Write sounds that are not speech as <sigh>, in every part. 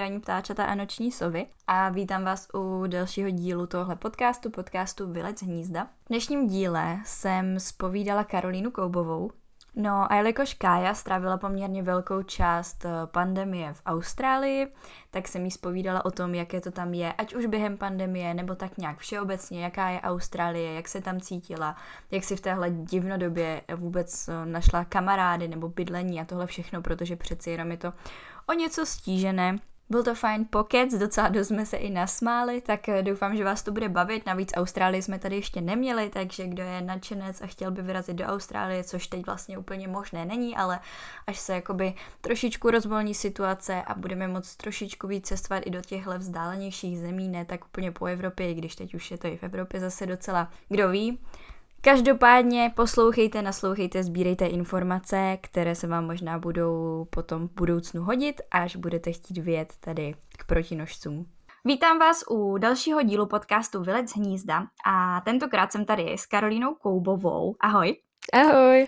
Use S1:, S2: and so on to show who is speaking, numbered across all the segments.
S1: ranní ptáčata a noční sovy. A vítám vás u dalšího dílu tohle podcastu, podcastu Vylec hnízda. V dnešním díle jsem spovídala Karolínu Koubovou, No a jelikož Kája strávila poměrně velkou část eh, pandemie v Austrálii, tak jsem jí spovídala o tom, jaké to tam je, ať už během pandemie, nebo tak nějak všeobecně, jaká je Austrálie, jak se tam cítila, jak si v téhle divnodobě vůbec eh, našla kamarády nebo bydlení a tohle všechno, protože přeci jenom je to o něco stížené byl to fajn pokec, docela dost jsme se i nasmáli, tak eh, doufám, že vás to bude bavit. Navíc Austrálii jsme tady ještě neměli, takže kdo je nadšenec a chtěl by vyrazit do Austrálie, což teď vlastně úplně možné není, ale až se jakoby trošičku rozvolní situace a budeme moct trošičku víc cestovat i do těchhle vzdálenějších zemí, ne tak úplně po Evropě, i když teď už je to i v Evropě zase docela, kdo ví. Každopádně poslouchejte, naslouchejte, sbírejte informace, které se vám možná budou potom v budoucnu hodit, až budete chtít vědět tady k protinožcům. Vítám vás u dalšího dílu podcastu Vylec hnízda a tentokrát jsem tady s Karolínou Koubovou. Ahoj.
S2: Ahoj.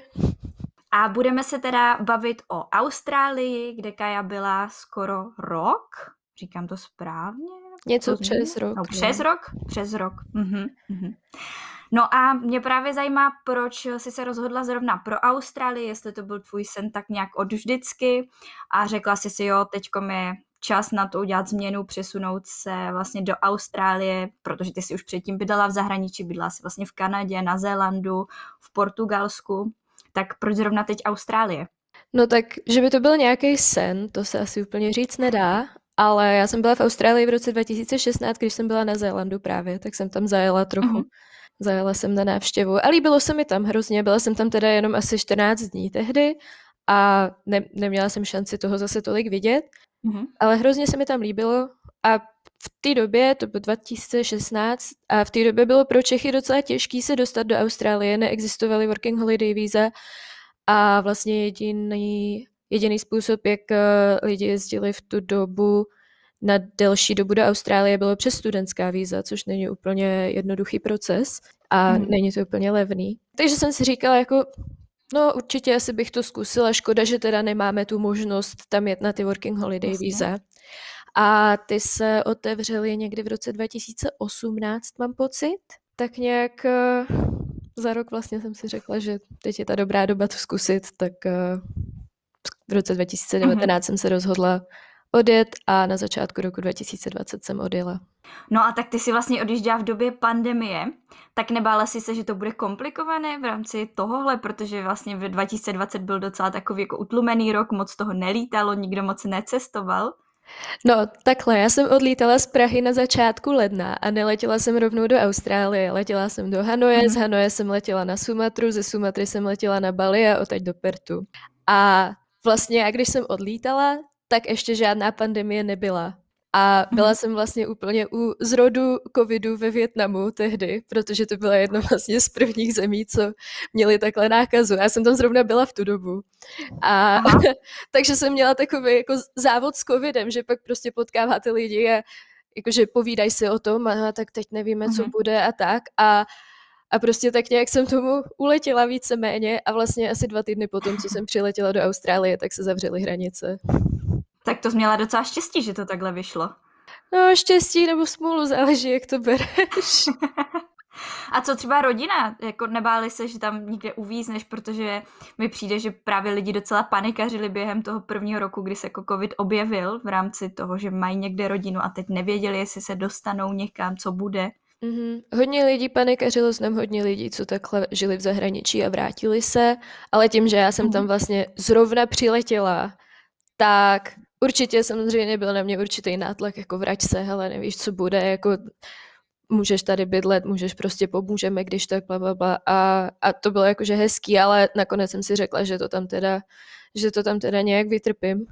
S1: A budeme se teda bavit o Austrálii, kde Kaja byla skoro rok. Říkám to správně?
S2: Něco přes rok.
S1: No, přes rok? Přes rok. Mhm, mhm. No a mě právě zajímá, proč jsi se rozhodla zrovna pro Austrálii, jestli to byl tvůj sen tak nějak od vždycky a řekla jsi si, jo, teďko mi čas na to udělat změnu, přesunout se vlastně do Austrálie, protože ty si už předtím bydlela v zahraničí, bydlela si vlastně v Kanadě, na Zélandu, v Portugalsku, tak proč zrovna teď Austrálie?
S2: No tak, že by to byl nějaký sen, to se asi úplně říct nedá, ale já jsem byla v Austrálii v roce 2016, když jsem byla na Zélandu právě, tak jsem tam zajela trochu. Mm-hmm. Zajela jsem na návštěvu. A líbilo se mi tam hrozně. Byla jsem tam teda jenom asi 14 dní tehdy a ne, neměla jsem šanci toho zase tolik vidět, mm-hmm. ale hrozně se mi tam líbilo. A v té době, to bylo 2016, a v té době bylo pro Čechy docela těžké se dostat do Austrálie, neexistovaly working holiday víza. A vlastně jediný, jediný způsob, jak eh, lidi jezdili v tu dobu na delší dobu do Austrálie bylo přes studentská víza, což není úplně jednoduchý proces a hmm. není to úplně levný. Takže jsem si říkala jako, no určitě asi bych to zkusila, škoda, že teda nemáme tu možnost tam jet na ty working holiday Jasně. víza. A ty se otevřely někdy v roce 2018, mám pocit. Tak nějak uh, za rok vlastně jsem si řekla, že teď je ta dobrá doba to zkusit, tak uh, v roce 2019 uh-huh. jsem se rozhodla odjet a na začátku roku 2020 jsem odjela.
S1: No a tak ty si vlastně odjížděla v době pandemie, tak nebála si se, že to bude komplikované v rámci tohohle, protože vlastně v 2020 byl docela takový jako utlumený rok, moc toho nelítalo, nikdo moc necestoval.
S2: No, takhle, já jsem odlítala z Prahy na začátku ledna a neletěla jsem rovnou do Austrálie, letěla jsem do Hanoje, mm. z Hanoje jsem letěla na Sumatru, ze Sumatry jsem letěla na Bali a odtaď do Pertu. A vlastně já, když jsem odlítala, tak ještě žádná pandemie nebyla. A byla mhm. jsem vlastně úplně u zrodu covidu ve Větnamu tehdy, protože to byla jedna vlastně z prvních zemí, co měli takhle nákazu. Já jsem tam zrovna byla v tu dobu. A <laughs> takže jsem měla takový jako závod s covidem, že pak prostě potkáváte lidi a jakože povídají si o tom a tak teď nevíme, co mhm. bude a tak. A a prostě tak nějak jsem tomu uletěla víceméně a vlastně asi dva týdny potom, co jsem přiletěla do Austrálie, tak se zavřely hranice.
S1: Tak to měla docela štěstí, že to takhle vyšlo.
S2: No, štěstí nebo smůlu, záleží, jak to bereš. <laughs>
S1: A co třeba rodina? Jako nebáli se, že tam někde uvízneš, protože mi přijde, že právě lidi docela panikařili během toho prvního roku, kdy se jako covid objevil v rámci toho, že mají někde rodinu a teď nevěděli, jestli se dostanou někam, co bude.
S2: Mm-hmm. Hodně lidí panikařilo, znám hodně lidí, co takhle žili v zahraničí a vrátili se, ale tím, že já jsem tam vlastně zrovna přiletěla, tak Určitě samozřejmě byl na mě určitý nátlak, jako vrať se, hele, nevíš, co bude, jako můžeš tady bydlet, můžeš prostě pomůžeme, když tak bla, bla, bla. A, a to bylo jakože hezký, ale nakonec jsem si řekla, že to tam teda, že to tam teda nějak vytrpím.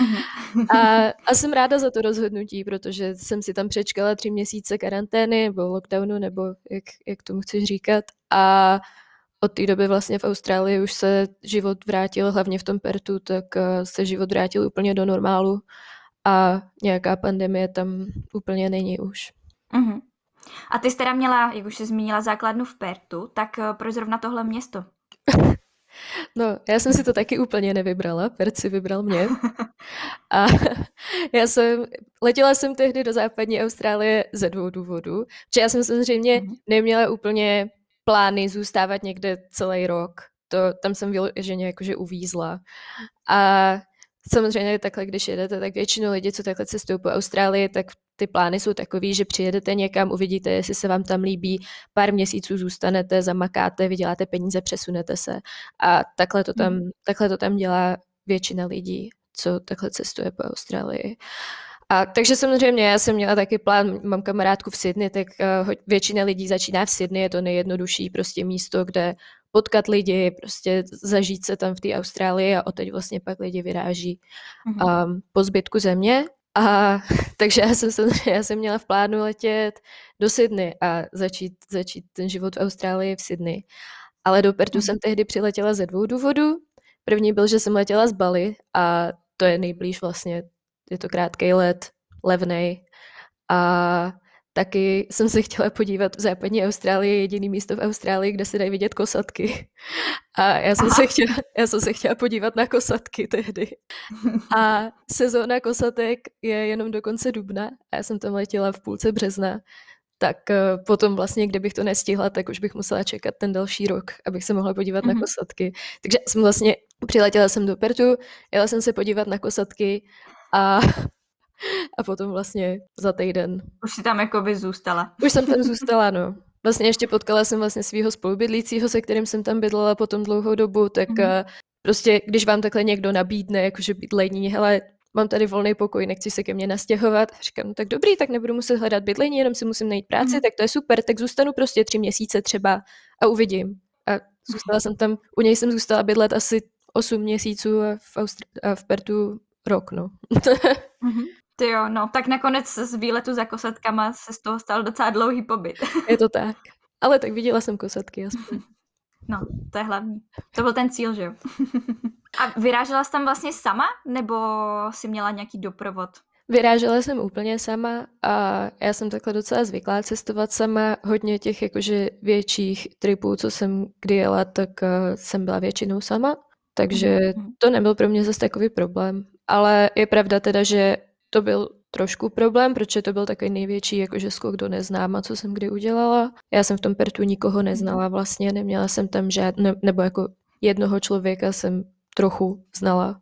S2: Mhm. <laughs> a, a <laughs> jsem ráda za to rozhodnutí, protože jsem si tam přečkala tři měsíce karantény nebo lockdownu, nebo jak, jak tomu chceš říkat. A od té doby vlastně v Austrálii už se život vrátil, hlavně v tom Pertu, tak eh, se život vrátil úplně do normálu a nějaká pandemie tam úplně není už. Uh-huh.
S1: A ty jsi teda měla, jak už jsi zmínila, základnu v Pertu, tak eh, proč zrovna tohle město? <laughs>
S2: No, já jsem si to taky úplně nevybrala, Pert si vybral mě. <laughs> A <laughs> já jsem, letěla jsem tehdy do západní Austrálie ze dvou důvodů. Protože já jsem samozřejmě mhm. neměla úplně plány zůstávat někde celý rok. To, tam jsem vyloženě jakože uvízla. A samozřejmě takhle, když jedete, tak většinou lidí, co takhle cestují po Austrálii, tak ty plány jsou takový, že přijedete někam, uvidíte, jestli se vám tam líbí, pár měsíců zůstanete, zamakáte, vyděláte peníze, přesunete se. A takhle to tam, hmm. takhle to tam dělá většina lidí, co takhle cestuje po Austrálii. A takže samozřejmě já jsem měla taky plán, mám kamarádku v Sydney, tak uh, většina lidí začíná v Sydney, je to nejjednodušší prostě místo, kde potkat lidi, prostě zažít se tam v té Austrálii a odteď vlastně pak lidi vyráží mm-hmm. um, po zbytku země. A <laughs> takže já jsem, já jsem měla v plánu letět do Sydney a začít, začít ten život v Austrálii v Sydney. Ale do Pertu mm-hmm. jsem tehdy přiletěla ze dvou důvodů. První byl, že jsem letěla z Bali a to je nejblíž vlastně, je to krátký let, levnej. A taky jsem se chtěla podívat v západní Austrálii, jediný místo v Austrálii, kde se dají vidět kosatky. A já jsem, se chtěla, já jsem se chtěla podívat na kosatky tehdy. A sezóna kosatek je jenom do konce dubna a já jsem tam letěla v půlce března. Tak eh, potom vlastně, kdybych to nestihla, tak už bych musela čekat ten další rok, abych se mohla podívat mm-hmm. na mhm. kosatky. Takže jsem vlastně přiletěla jsem do Pertu, jela jsem se podívat na kosatky a <laughs> a potom vlastně za týden.
S1: Už si tam jako by zůstala.
S2: Už jsem tam <laughs> zůstala, no. Vlastně ještě potkala jsem vlastně svého spolubydlícího, se kterým jsem tam bydlela potom dlouhou dobu, tak mm-hmm. prostě když vám takhle někdo nabídne, jakože bydlení, hele, mám tady volný pokoj, nechci se ke mně nastěhovat. Říkám, no tak dobrý, tak nebudu muset hledat bydlení, jenom si musím najít práci, mm. tak to je super, tak zůstanu prostě tři měsíce třeba a uvidím. A zůstala jsem tam, u něj jsem zůstala bydlet asi osm měsíců a v, Austri- a v Pertu rok, no.
S1: mm-hmm. <laughs> Ty jo, no, tak nakonec z výletu za kosatkama se z toho stal docela dlouhý pobyt.
S2: Je to <laughs> tak. Ale tak viděla jsem kosatky aspoň.
S1: No, to je hlavní. To byl ten cíl, že jo? <laughs> A vyrážela jsi tam vlastně sama, nebo jsi měla nějaký doprovod?
S2: Vyrážela jsem úplně sama a já jsem takhle docela zvyklá cestovat sama. Hodně těch jakože větších tripů, co jsem kdy jela, tak uh, jsem byla většinou sama. Takže mhm. to nebyl pro mě zase takový problém. Ale je pravda teda, že to byl trošku problém, protože to byl takový největší jakože skok do neznáma, co jsem kdy udělala. Já jsem v tom Pertu nikoho neznala vlastně, neměla jsem tam žádné, nebo jako jednoho člověka jsem trochu znala.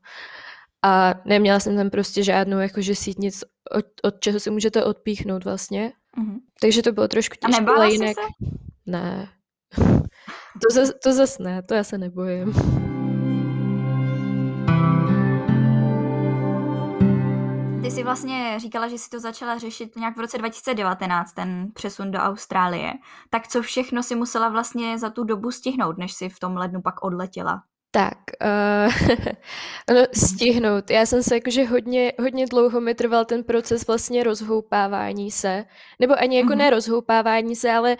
S2: A neměla jsem tam prostě žádnou jakože síť nic, od, od čeho si můžete odpíchnout vlastně. Mm-hmm. Takže to bylo trošku těžké.
S1: A nebála jinak... se?
S2: Ne. <laughs> to, zas, to zas ne, to já se nebojím.
S1: Ty jsi vlastně říkala, že si to začala řešit nějak v roce 2019, ten přesun do Austrálie. Tak co všechno si musela vlastně za tu dobu stihnout, než si v tom lednu pak odletěla?
S2: Tak, uh, ano, <laughs> stihnout. Já jsem se jakože hodně, hodně dlouho mi trval ten proces vlastně rozhoupávání se, nebo ani jako mm-hmm. ne rozhoupávání se, ale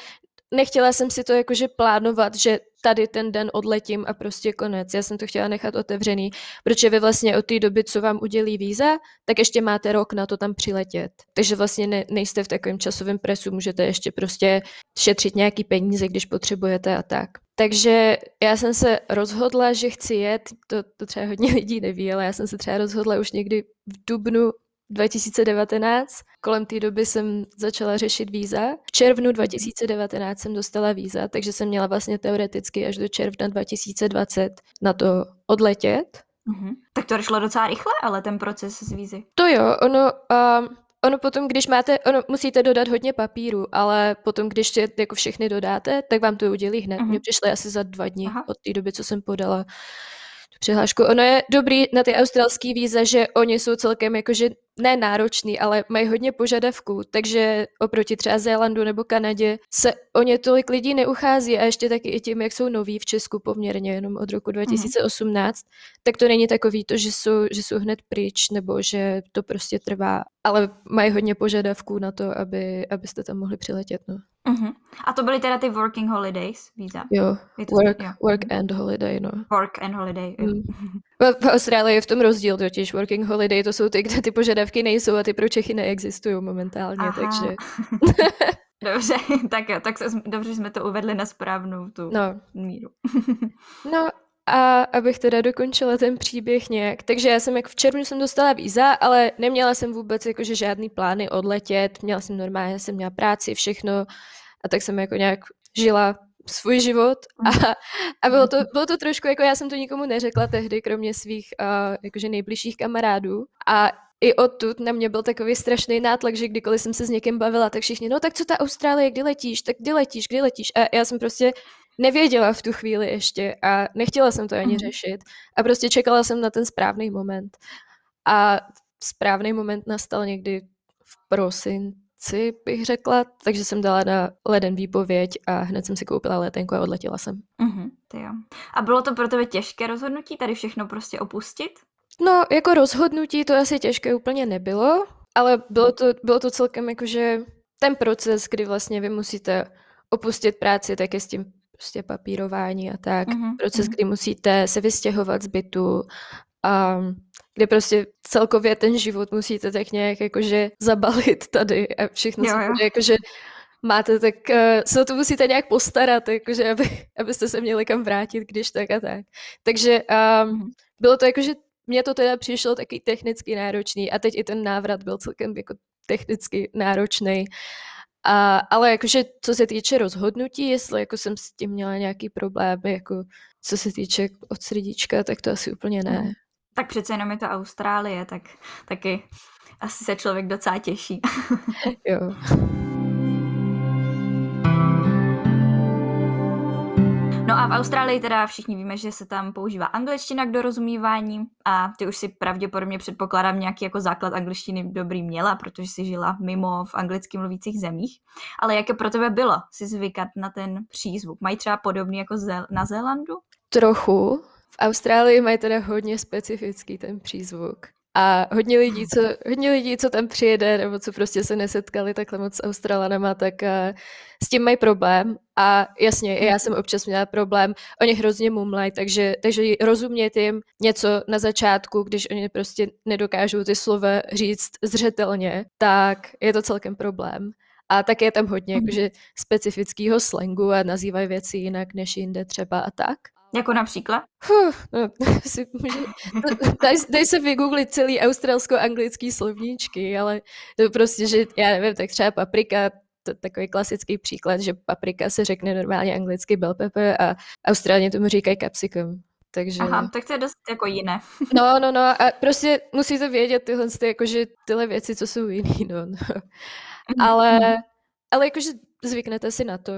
S2: nechtěla jsem si to jakože plánovat, že tady ten den odletím a prostě konec. Já jsem to chtěla nechat otevřený, protože vy vlastně od té doby, co vám udělí víza, tak ještě máte rok na to tam přiletět. Takže vlastně ne, nejste v takovém časovém presu, můžete ještě prostě šetřit nějaký peníze, když potřebujete a tak. Takže já jsem se rozhodla, že chci jet, to, to třeba hodně <laughs> lidí neví, ale já jsem se třeba rozhodla už někdy v dubnu 2019. Kolem té doby jsem začala řešit víza. V červnu 2019 jsem dostala víza, takže jsem měla vlastně teoreticky až do června 2020 na to odletět.
S1: Mm-hmm. Tak to šlo docela rychle, ale ten proces z vízy.
S2: To jo, ono, uh, ono potom, když máte, ono musíte dodat hodně papíru, ale potom, když je, jako všechny dodáte, tak vám to udělí hned. Mm-hmm. Mně přišly asi za dva dny Aha. od té doby, co jsem podala přihlášku. Ono je dobrý na ty australské víza, že oni jsou celkem jakože ne náročný, ale mají hodně požadavků, takže oproti třeba Zélandu nebo Kanadě se o ně tolik lidí neuchází a ještě taky i tím, jak jsou noví v Česku poměrně jenom od roku 2018, mm-hmm. tak to není takový to, že jsou, že jsou hned pryč nebo že to prostě trvá, ale mají hodně požadavků na to, aby, abyste tam mohli přiletět. No.
S1: Uh-huh. A to byly teda ty working holidays víza?
S2: Jo, to, work, jo. work and holiday, no.
S1: Work and holiday, jo. Mm. <laughs>
S2: V, Austrálii je v tom rozdíl totiž. Working holiday to jsou ty, kde ty požadavky nejsou a ty pro Čechy neexistují momentálně, Aha. takže... <laughs>
S1: Dobře, tak jo, tak se, dobře jsme to uvedli na správnou tu no. míru. <laughs>
S2: no a abych teda dokončila ten příběh nějak, takže já jsem jak v červnu jsem dostala víza, ale neměla jsem vůbec jakože žádný plány odletět, měla jsem normálně, jsem měla práci, všechno a tak jsem jako nějak žila svůj život a, mhm. a bylo, to, bylo to trošku, jako já jsem to nikomu neřekla tehdy, kromě svých uh, jakože nejbližších kamarádů. A i odtud na mě byl takový strašný nátlak, že kdykoliv jsem se s někým bavila, tak všichni, no tak co ta Austrálie, kdy letíš, tak kdy letíš, kdy letíš? A já jsem prostě nevěděla v tu chvíli ještě a nechtěla jsem to ani mm. řešit. A prostě čekala jsem na ten správný moment. A správný moment nastal někdy v prosinci chci, bych řekla, takže jsem dala na leden výpověď a hned jsem si koupila letenku a odletěla jsem.
S1: Mm-hmm, ty jo. A bylo to pro tebe těžké rozhodnutí tady všechno prostě opustit?
S2: No, jako rozhodnutí to asi těžké úplně nebylo, ale bylo to, bylo to celkem jakože ten proces, kdy vlastně vy musíte opustit práci, tak je s tím prostě papírování a tak. Mm-hmm. Proces, mm-hmm. kdy musíte se vystěhovat z bytu a kde prostě celkově ten život musíte tak nějak jakože zabalit tady a všechno jo, jo. jakože máte, tak uh, se o to musíte nějak postarat, jakože aby, abyste se měli kam vrátit, když tak a tak. Takže um, bylo to jakože, mně to teda přišlo taky technicky náročný a teď i ten návrat byl celkem jako technicky náročný. A, ale jakože co se týče rozhodnutí, jestli jako jsem s tím měla nějaký problém, jako co se týče od srdíčka, tak to asi úplně ne.
S1: Tak přece jenom je to Austrálie, tak taky asi se člověk docela těší. <laughs>
S2: jo.
S1: No a v Austrálii teda všichni víme, že se tam používá angličtina k dorozumívání a ty už si pravděpodobně předpokládám nějaký jako základ angličtiny dobrý měla, protože jsi žila mimo v anglicky mluvících zemích. Ale jaké pro tebe bylo si zvykat na ten přízvuk? Mají třeba podobný jako na Zélandu?
S2: Trochu, v Austrálii mají teda hodně specifický ten přízvuk. A hodně lidí, co, hodně lidí, co tam přijede, nebo co prostě se nesetkali takhle moc s Australanama, tak uh, s tím mají problém. A jasně, já jsem občas měla problém. Oni hrozně mumlají, takže, takže rozumět jim něco na začátku, když oni prostě nedokážou ty slova říct zřetelně, tak je to celkem problém. A tak je tam hodně jakože specifického slangu a nazývají věci jinak než jinde třeba a tak.
S1: Jako například?
S2: Huh, no, <laughs> si může, daj, daj se vygooglit celý australsko-anglický slovníčky, ale to prostě, že já nevím, tak třeba paprika, to takový klasický příklad, že paprika se řekne normálně anglicky bell pepper a Austrálně tomu říkají capsicum. Takže...
S1: Aha, tak to je dost jako jiné. <laughs>
S2: no, no, no a prostě musíte vědět tyhle, jakože tyhle věci, co jsou jiný, no. no. ale, mhm. ale jakože zvyknete si na to.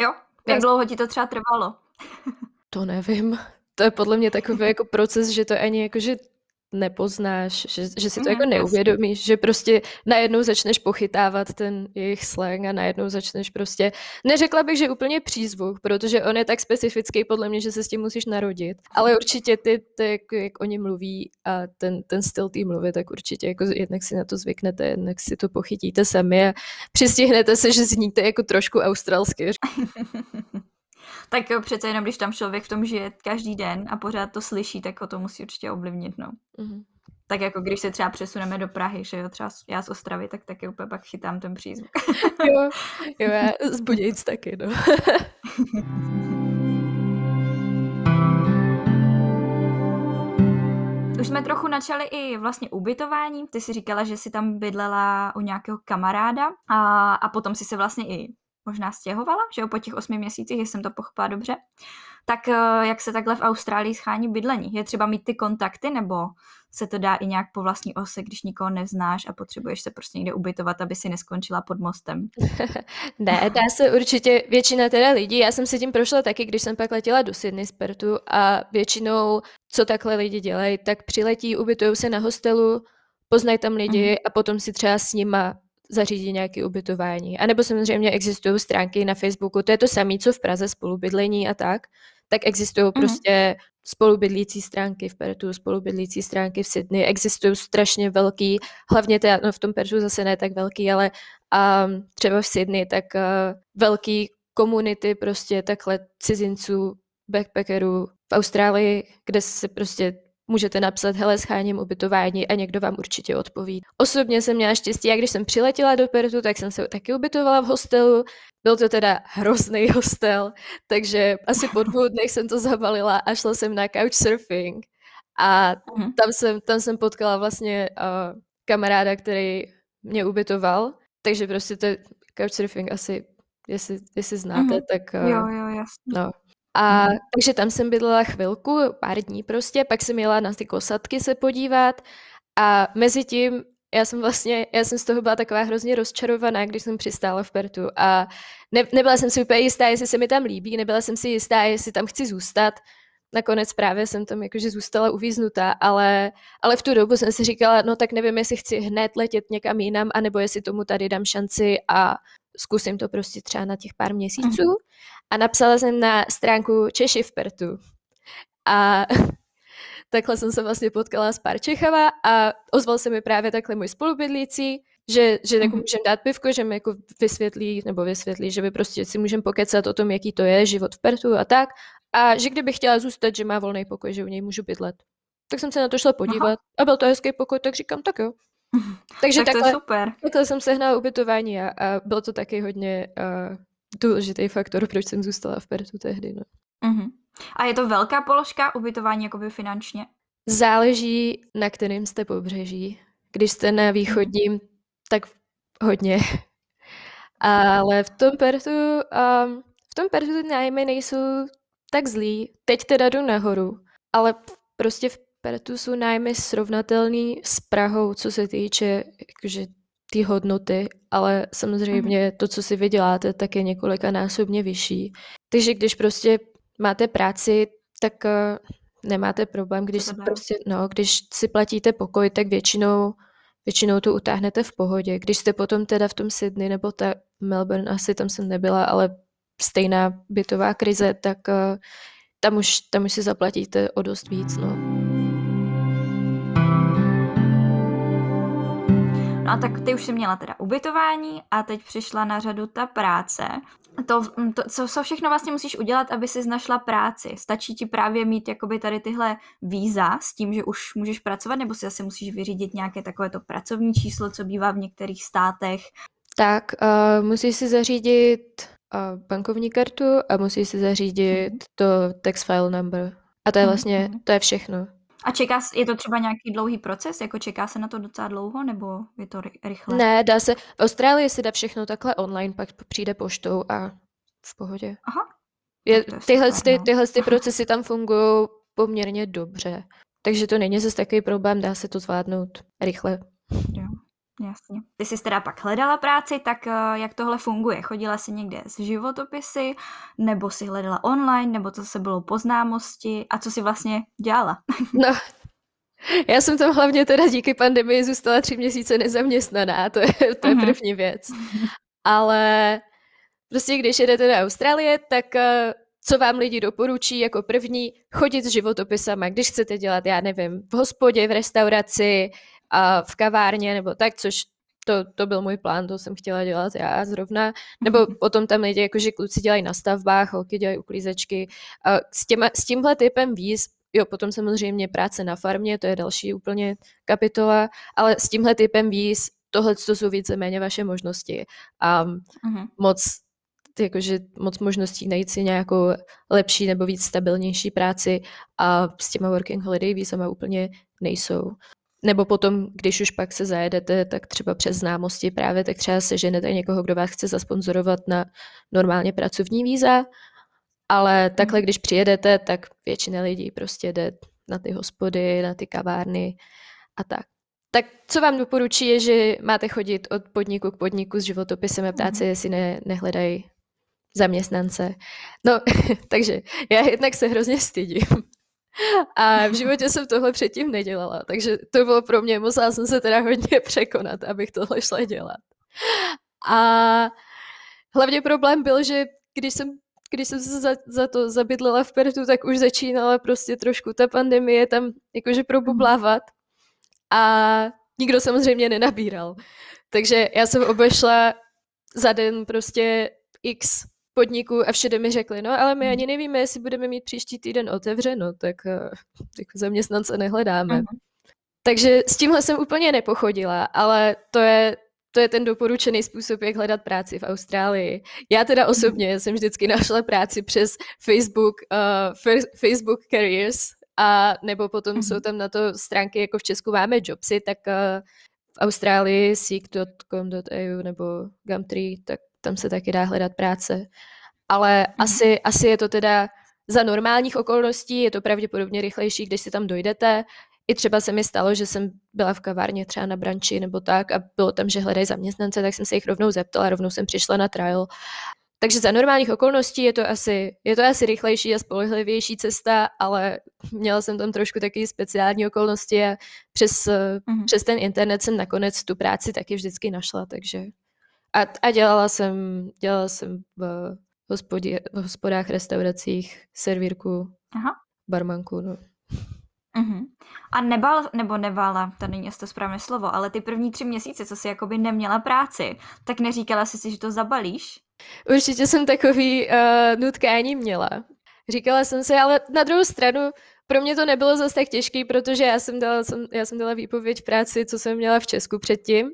S1: Jo? Jak dlouho ti to třeba trvalo? <laughs>
S2: To nevím. To je podle mě takový jako proces, že to ani jako, že nepoznáš, že, že si to jako neuvědomíš, že prostě najednou začneš pochytávat ten jejich slang a najednou začneš prostě, neřekla bych, že úplně přízvuk, protože on je tak specifický podle mě, že se s tím musíš narodit, ale určitě ty, ty jak, jak oni mluví a ten, ten styl tý mluvy, tak určitě jako jednak si na to zvyknete, jednak si to pochytíte sami a přistihnete se, že zníte jako trošku australsky. <laughs>
S1: tak jo, přece jenom, když tam člověk v tom žije každý den a pořád to slyší, tak ho to musí určitě ovlivnit, no. Mm-hmm. Tak jako když se třeba přesuneme do Prahy, že jo, třeba já z Ostravy, tak taky úplně pak chytám ten přízvuk. <laughs>
S2: jo, <laughs> jo, já z Budějic taky, no. <laughs>
S1: Už jsme trochu načali i vlastně ubytování. Ty si říkala, že si tam bydlela u nějakého kamaráda a, a potom si se vlastně i možná stěhovala, že jo, po těch osmi měsících, jestli jsem to pochopila dobře, tak eh, jak se takhle v Austrálii schání bydlení? Je třeba mít ty kontakty, nebo se to dá i nějak po vlastní ose, když nikoho neznáš a potřebuješ se prostě někde ubytovat, aby si neskončila pod mostem? <laughs>
S2: ne, dá se určitě většina teda lidí, já jsem si tím prošla taky, když jsem pak letěla do Sydney z Pertu a většinou, co takhle lidi dělají, tak přiletí, ubytují se na hostelu, poznají tam lidi mm-hmm. a potom si třeba s nima zařídí nějaké ubytování. A nebo samozřejmě existují stránky na Facebooku, to je to samé, co v Praze spolubydlení a tak, tak existují mm-hmm. prostě spolubydlící stránky v Pertu, spolubydlící stránky v Sydney, existují strašně velký, hlavně teda, no v tom Pertu zase ne tak velký, ale um, třeba v Sydney, tak uh, velký komunity prostě takhle cizinců, backpackerů v Austrálii, kde se prostě můžete napsat, hele, scháním ubytování a někdo vám určitě odpoví. Osobně jsem měla štěstí, a když jsem přiletěla do Pertu, tak jsem se taky ubytovala v hostelu. Byl to teda hrozný hostel, takže asi po dvou dnech jsem to zabalila a šla jsem na couchsurfing. A mhm. tam jsem, tam jsem potkala vlastně uh, kamaráda, který mě ubytoval, takže prostě to couchsurfing asi, jestli, jestli znáte, mm-hmm. tak...
S1: Uh, jo, jo, jasně.
S2: No, a mm. takže tam jsem bydlela chvilku, pár dní prostě, pak jsem jela na ty kosatky se podívat a mezi tím já jsem vlastně, já jsem z toho byla taková hrozně rozčarovaná, když jsem přistála v Pertu a ne, nebyla jsem si úplně jistá, jestli se mi tam líbí, nebyla jsem si jistá, jestli tam chci zůstat. Nakonec právě jsem tam jakože zůstala uvíznutá, ale, ale v tu dobu jsem si říkala, no tak nevím, jestli chci hned letět někam jinam, anebo jestli tomu tady dám šanci a zkusím to prostě třeba na těch pár měsíců. A napsala jsem na stránku Češi v Pertu. A <laughs> takhle jsem se vlastně potkala s pár Čechama a ozval se mi právě takhle můj spolubydlící, že, že jako mm. můžeme dát pivko, že mi jako vysvětlí, nebo vysvětlí, že by prostě si můžeme pokecat o tom, jaký to je, život v Pertu a tak. A že kdyby chtěla zůstat, že má volný pokoj, že u něj můžu bydlet. Tak jsem se na to šla podívat Aha. a byl to hezký pokoj, tak říkám, tak jo. <laughs>
S1: Takže tak takhle, to je super.
S2: takhle jsem sehnala ubytování a, a byl to taky hodně uh, důležitý faktor, proč jsem zůstala v Pertu tehdy. No.
S1: Uh-huh. A je to velká položka ubytování jakoby finančně?
S2: Záleží, na kterým jste pobřeží. Když jste na východním, tak hodně. <laughs> Ale v tom Pertu, um, v tom Pertu ty nájmy nejsou tak zlý. Teď teda jdu nahoru, ale prostě v Pertu jsou nájmy srovnatelný s Prahou, co se týče jakože ty hodnoty, ale samozřejmě mm. to, co si vyděláte, tak je několika násobně vyšší. Takže když prostě máte práci, tak uh, nemáte problém, když si, prostě, no, když si platíte pokoj, tak většinou, většinou to utáhnete v pohodě. Když jste potom teda v tom Sydney nebo ta Melbourne, asi tam jsem nebyla, ale stejná bytová krize, tak uh, tam už, tam už si zaplatíte o dost víc. No.
S1: A tak ty už jsi měla teda ubytování a teď přišla na řadu ta práce. To, to co, co všechno vlastně musíš udělat, aby si našla práci? Stačí ti právě mít jakoby tady tyhle víza s tím, že už můžeš pracovat, nebo si asi musíš vyřídit nějaké takovéto pracovní číslo, co bývá v některých státech?
S2: Tak, uh, musíš si zařídit uh, bankovní kartu a musíš si zařídit mm-hmm. to tax file number. A to je mhm, vlastně, mm-hmm. to je všechno.
S1: A čeká, je to třeba nějaký dlouhý proces? Jako čeká se na to docela dlouho, nebo je to rychle?
S2: Ne, dá se. V Austrálii se dá všechno takhle online, pak přijde poštou a v pohodě.
S1: Aha.
S2: Je, tyhle, super, ty, no. tyhle ty <laughs> procesy tam fungují poměrně dobře. Takže to není zase takový problém, dá se to zvládnout rychle.
S1: Jo. Jasně. Ty jsi teda pak hledala práci, tak uh, jak tohle funguje? Chodila jsi někde z životopisy, nebo si hledala online, nebo to se bylo po známosti a co si vlastně dělala? <laughs>
S2: no, já jsem tam hlavně teda díky pandemii zůstala tři měsíce nezaměstnaná, to je, to je mm-hmm. první věc. Ale prostě když jedete do Austrálie, tak uh, co vám lidi doporučí jako první, chodit s životopisama, když chcete dělat, já nevím, v hospodě, v restauraci, a v kavárně nebo tak, což to, to byl můj plán, to jsem chtěla dělat já zrovna. Nebo mhm. potom tam lidi, jakože kluci dělají na stavbách, holky dělají uklízečky. A s, těma, s tímhle typem víz, jo, potom samozřejmě práce na farmě, to je další úplně kapitola, ale s tímhle typem víz, tohle to jsou víceméně vaše možnosti. A uh-huh. moc jakože moc možností najít si nějakou lepší nebo víc stabilnější práci a s těma working holiday vízama úplně nejsou. Nebo potom, když už pak se zajedete, tak třeba přes známosti právě, tak třeba seženete někoho, kdo vás chce zasponzorovat na normálně pracovní víza, ale takhle, když přijedete, tak většina lidí prostě jde na ty hospody, na ty kavárny a tak. Tak co vám doporučí je, že máte chodit od podniku k podniku s životopisem a ptát se, jestli ne, nehledají zaměstnance. No, <laughs> takže já jednak se hrozně stydím, a v životě jsem tohle předtím nedělala, takže to bylo pro mě, musela jsem se teda hodně překonat, abych tohle šla dělat. A hlavně problém byl, že když jsem když jsem se za, za to zabydlela v Pertu, tak už začínala prostě trošku ta pandemie tam jakože probublávat a nikdo samozřejmě nenabíral. Takže já jsem obešla za den prostě x podniků a všude mi řekli, no ale my ani nevíme, jestli budeme mít příští týden otevřeno, tak, uh, tak zaměstnance nehledáme. Uh-huh. Takže s tímhle jsem úplně nepochodila, ale to je, to je ten doporučený způsob, jak hledat práci v Austrálii. Já teda osobně jsem vždycky našla práci přes Facebook, uh, Facebook Careers, a nebo potom jsou tam na to stránky, jako v Česku máme Jobsy, tak uh, v Austrálii seek.com.au nebo Gumtree, tak tam se taky dá hledat práce. Ale mm-hmm. asi, asi je to teda za normálních okolností, je to pravděpodobně rychlejší, když si tam dojdete. I třeba se mi stalo, že jsem byla v kavárně třeba na branči nebo tak a bylo tam, že hledají zaměstnance, tak jsem se jich rovnou zeptala, rovnou jsem přišla na trial. Takže za normálních okolností je to asi, je to asi rychlejší a spolehlivější cesta, ale měla jsem tam trošku taky speciální okolnosti a přes, mm-hmm. přes ten internet jsem nakonec tu práci taky vždycky našla, takže a, a dělala jsem, dělala jsem v, hospodě, v hospodách, restauracích, servírku, Aha. barmanku, no.
S1: Uh-huh. A nebal, nebo nebála, to není to správné slovo, ale ty první tři měsíce, co jsi jakoby neměla práci, tak neříkala jsi si, že to zabalíš?
S2: Určitě jsem takový uh, nutkání měla. Říkala jsem si, ale na druhou stranu pro mě to nebylo zase tak těžký, protože já jsem dala, jsem, já jsem dala výpověď práci, co jsem měla v Česku předtím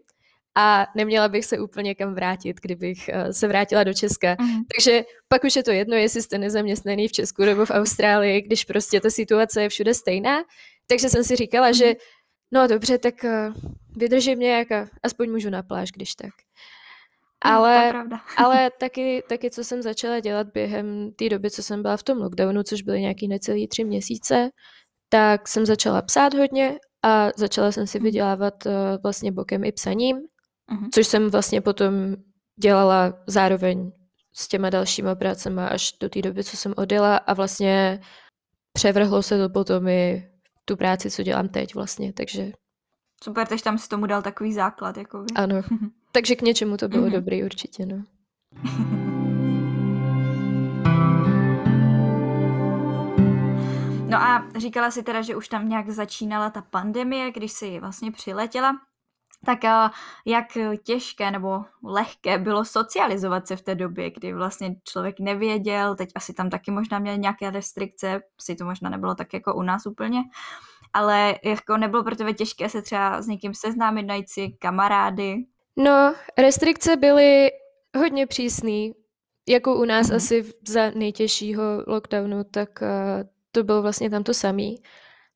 S2: a neměla bych se úplně kam vrátit, kdybych uh, se vrátila do Česka. Mm. Takže pak už je to jedno, jestli jste nezaměstnaný v Česku nebo v Austrálii, když prostě ta situace je všude stejná. Takže jsem si říkala, mm. že mhm. no dobře, tak uh, vydržím nějak a aspoň můžu na pláž, když tak. Ale, <laughs> ale taky, taky, co jsem začala dělat během té doby, co jsem byla v tom lockdownu, což byly nějaký necelý tři měsíce, tak jsem začala psát hodně a začala jsem si mhm. vydělávat uh, vlastně bokem i psaním, uh-huh. což jsem vlastně potom dělala zároveň s těma dalšíma prácema až do té doby, co jsem odjela a vlastně převrhlo se to potom i tu práci, co dělám teď vlastně, takže...
S1: Super, takže tam si tomu dal takový základ, jako
S2: Ano, <laughs> takže k něčemu to bylo uh-huh. dobrý určitě, no. <laughs>
S1: No a říkala si teda, že už tam nějak začínala ta pandemie, když si vlastně přiletěla. Tak jak těžké nebo lehké bylo socializovat se v té době, kdy vlastně člověk nevěděl, teď asi tam taky možná měl nějaké restrikce, si to možná nebylo tak jako u nás úplně, ale jako nebylo pro tebe těžké se třeba s někým seznámit, najít si kamarády?
S2: No, restrikce byly hodně přísný, jako u nás mm-hmm. asi za nejtěžšího lockdownu, tak uh, to bylo vlastně tam to samý.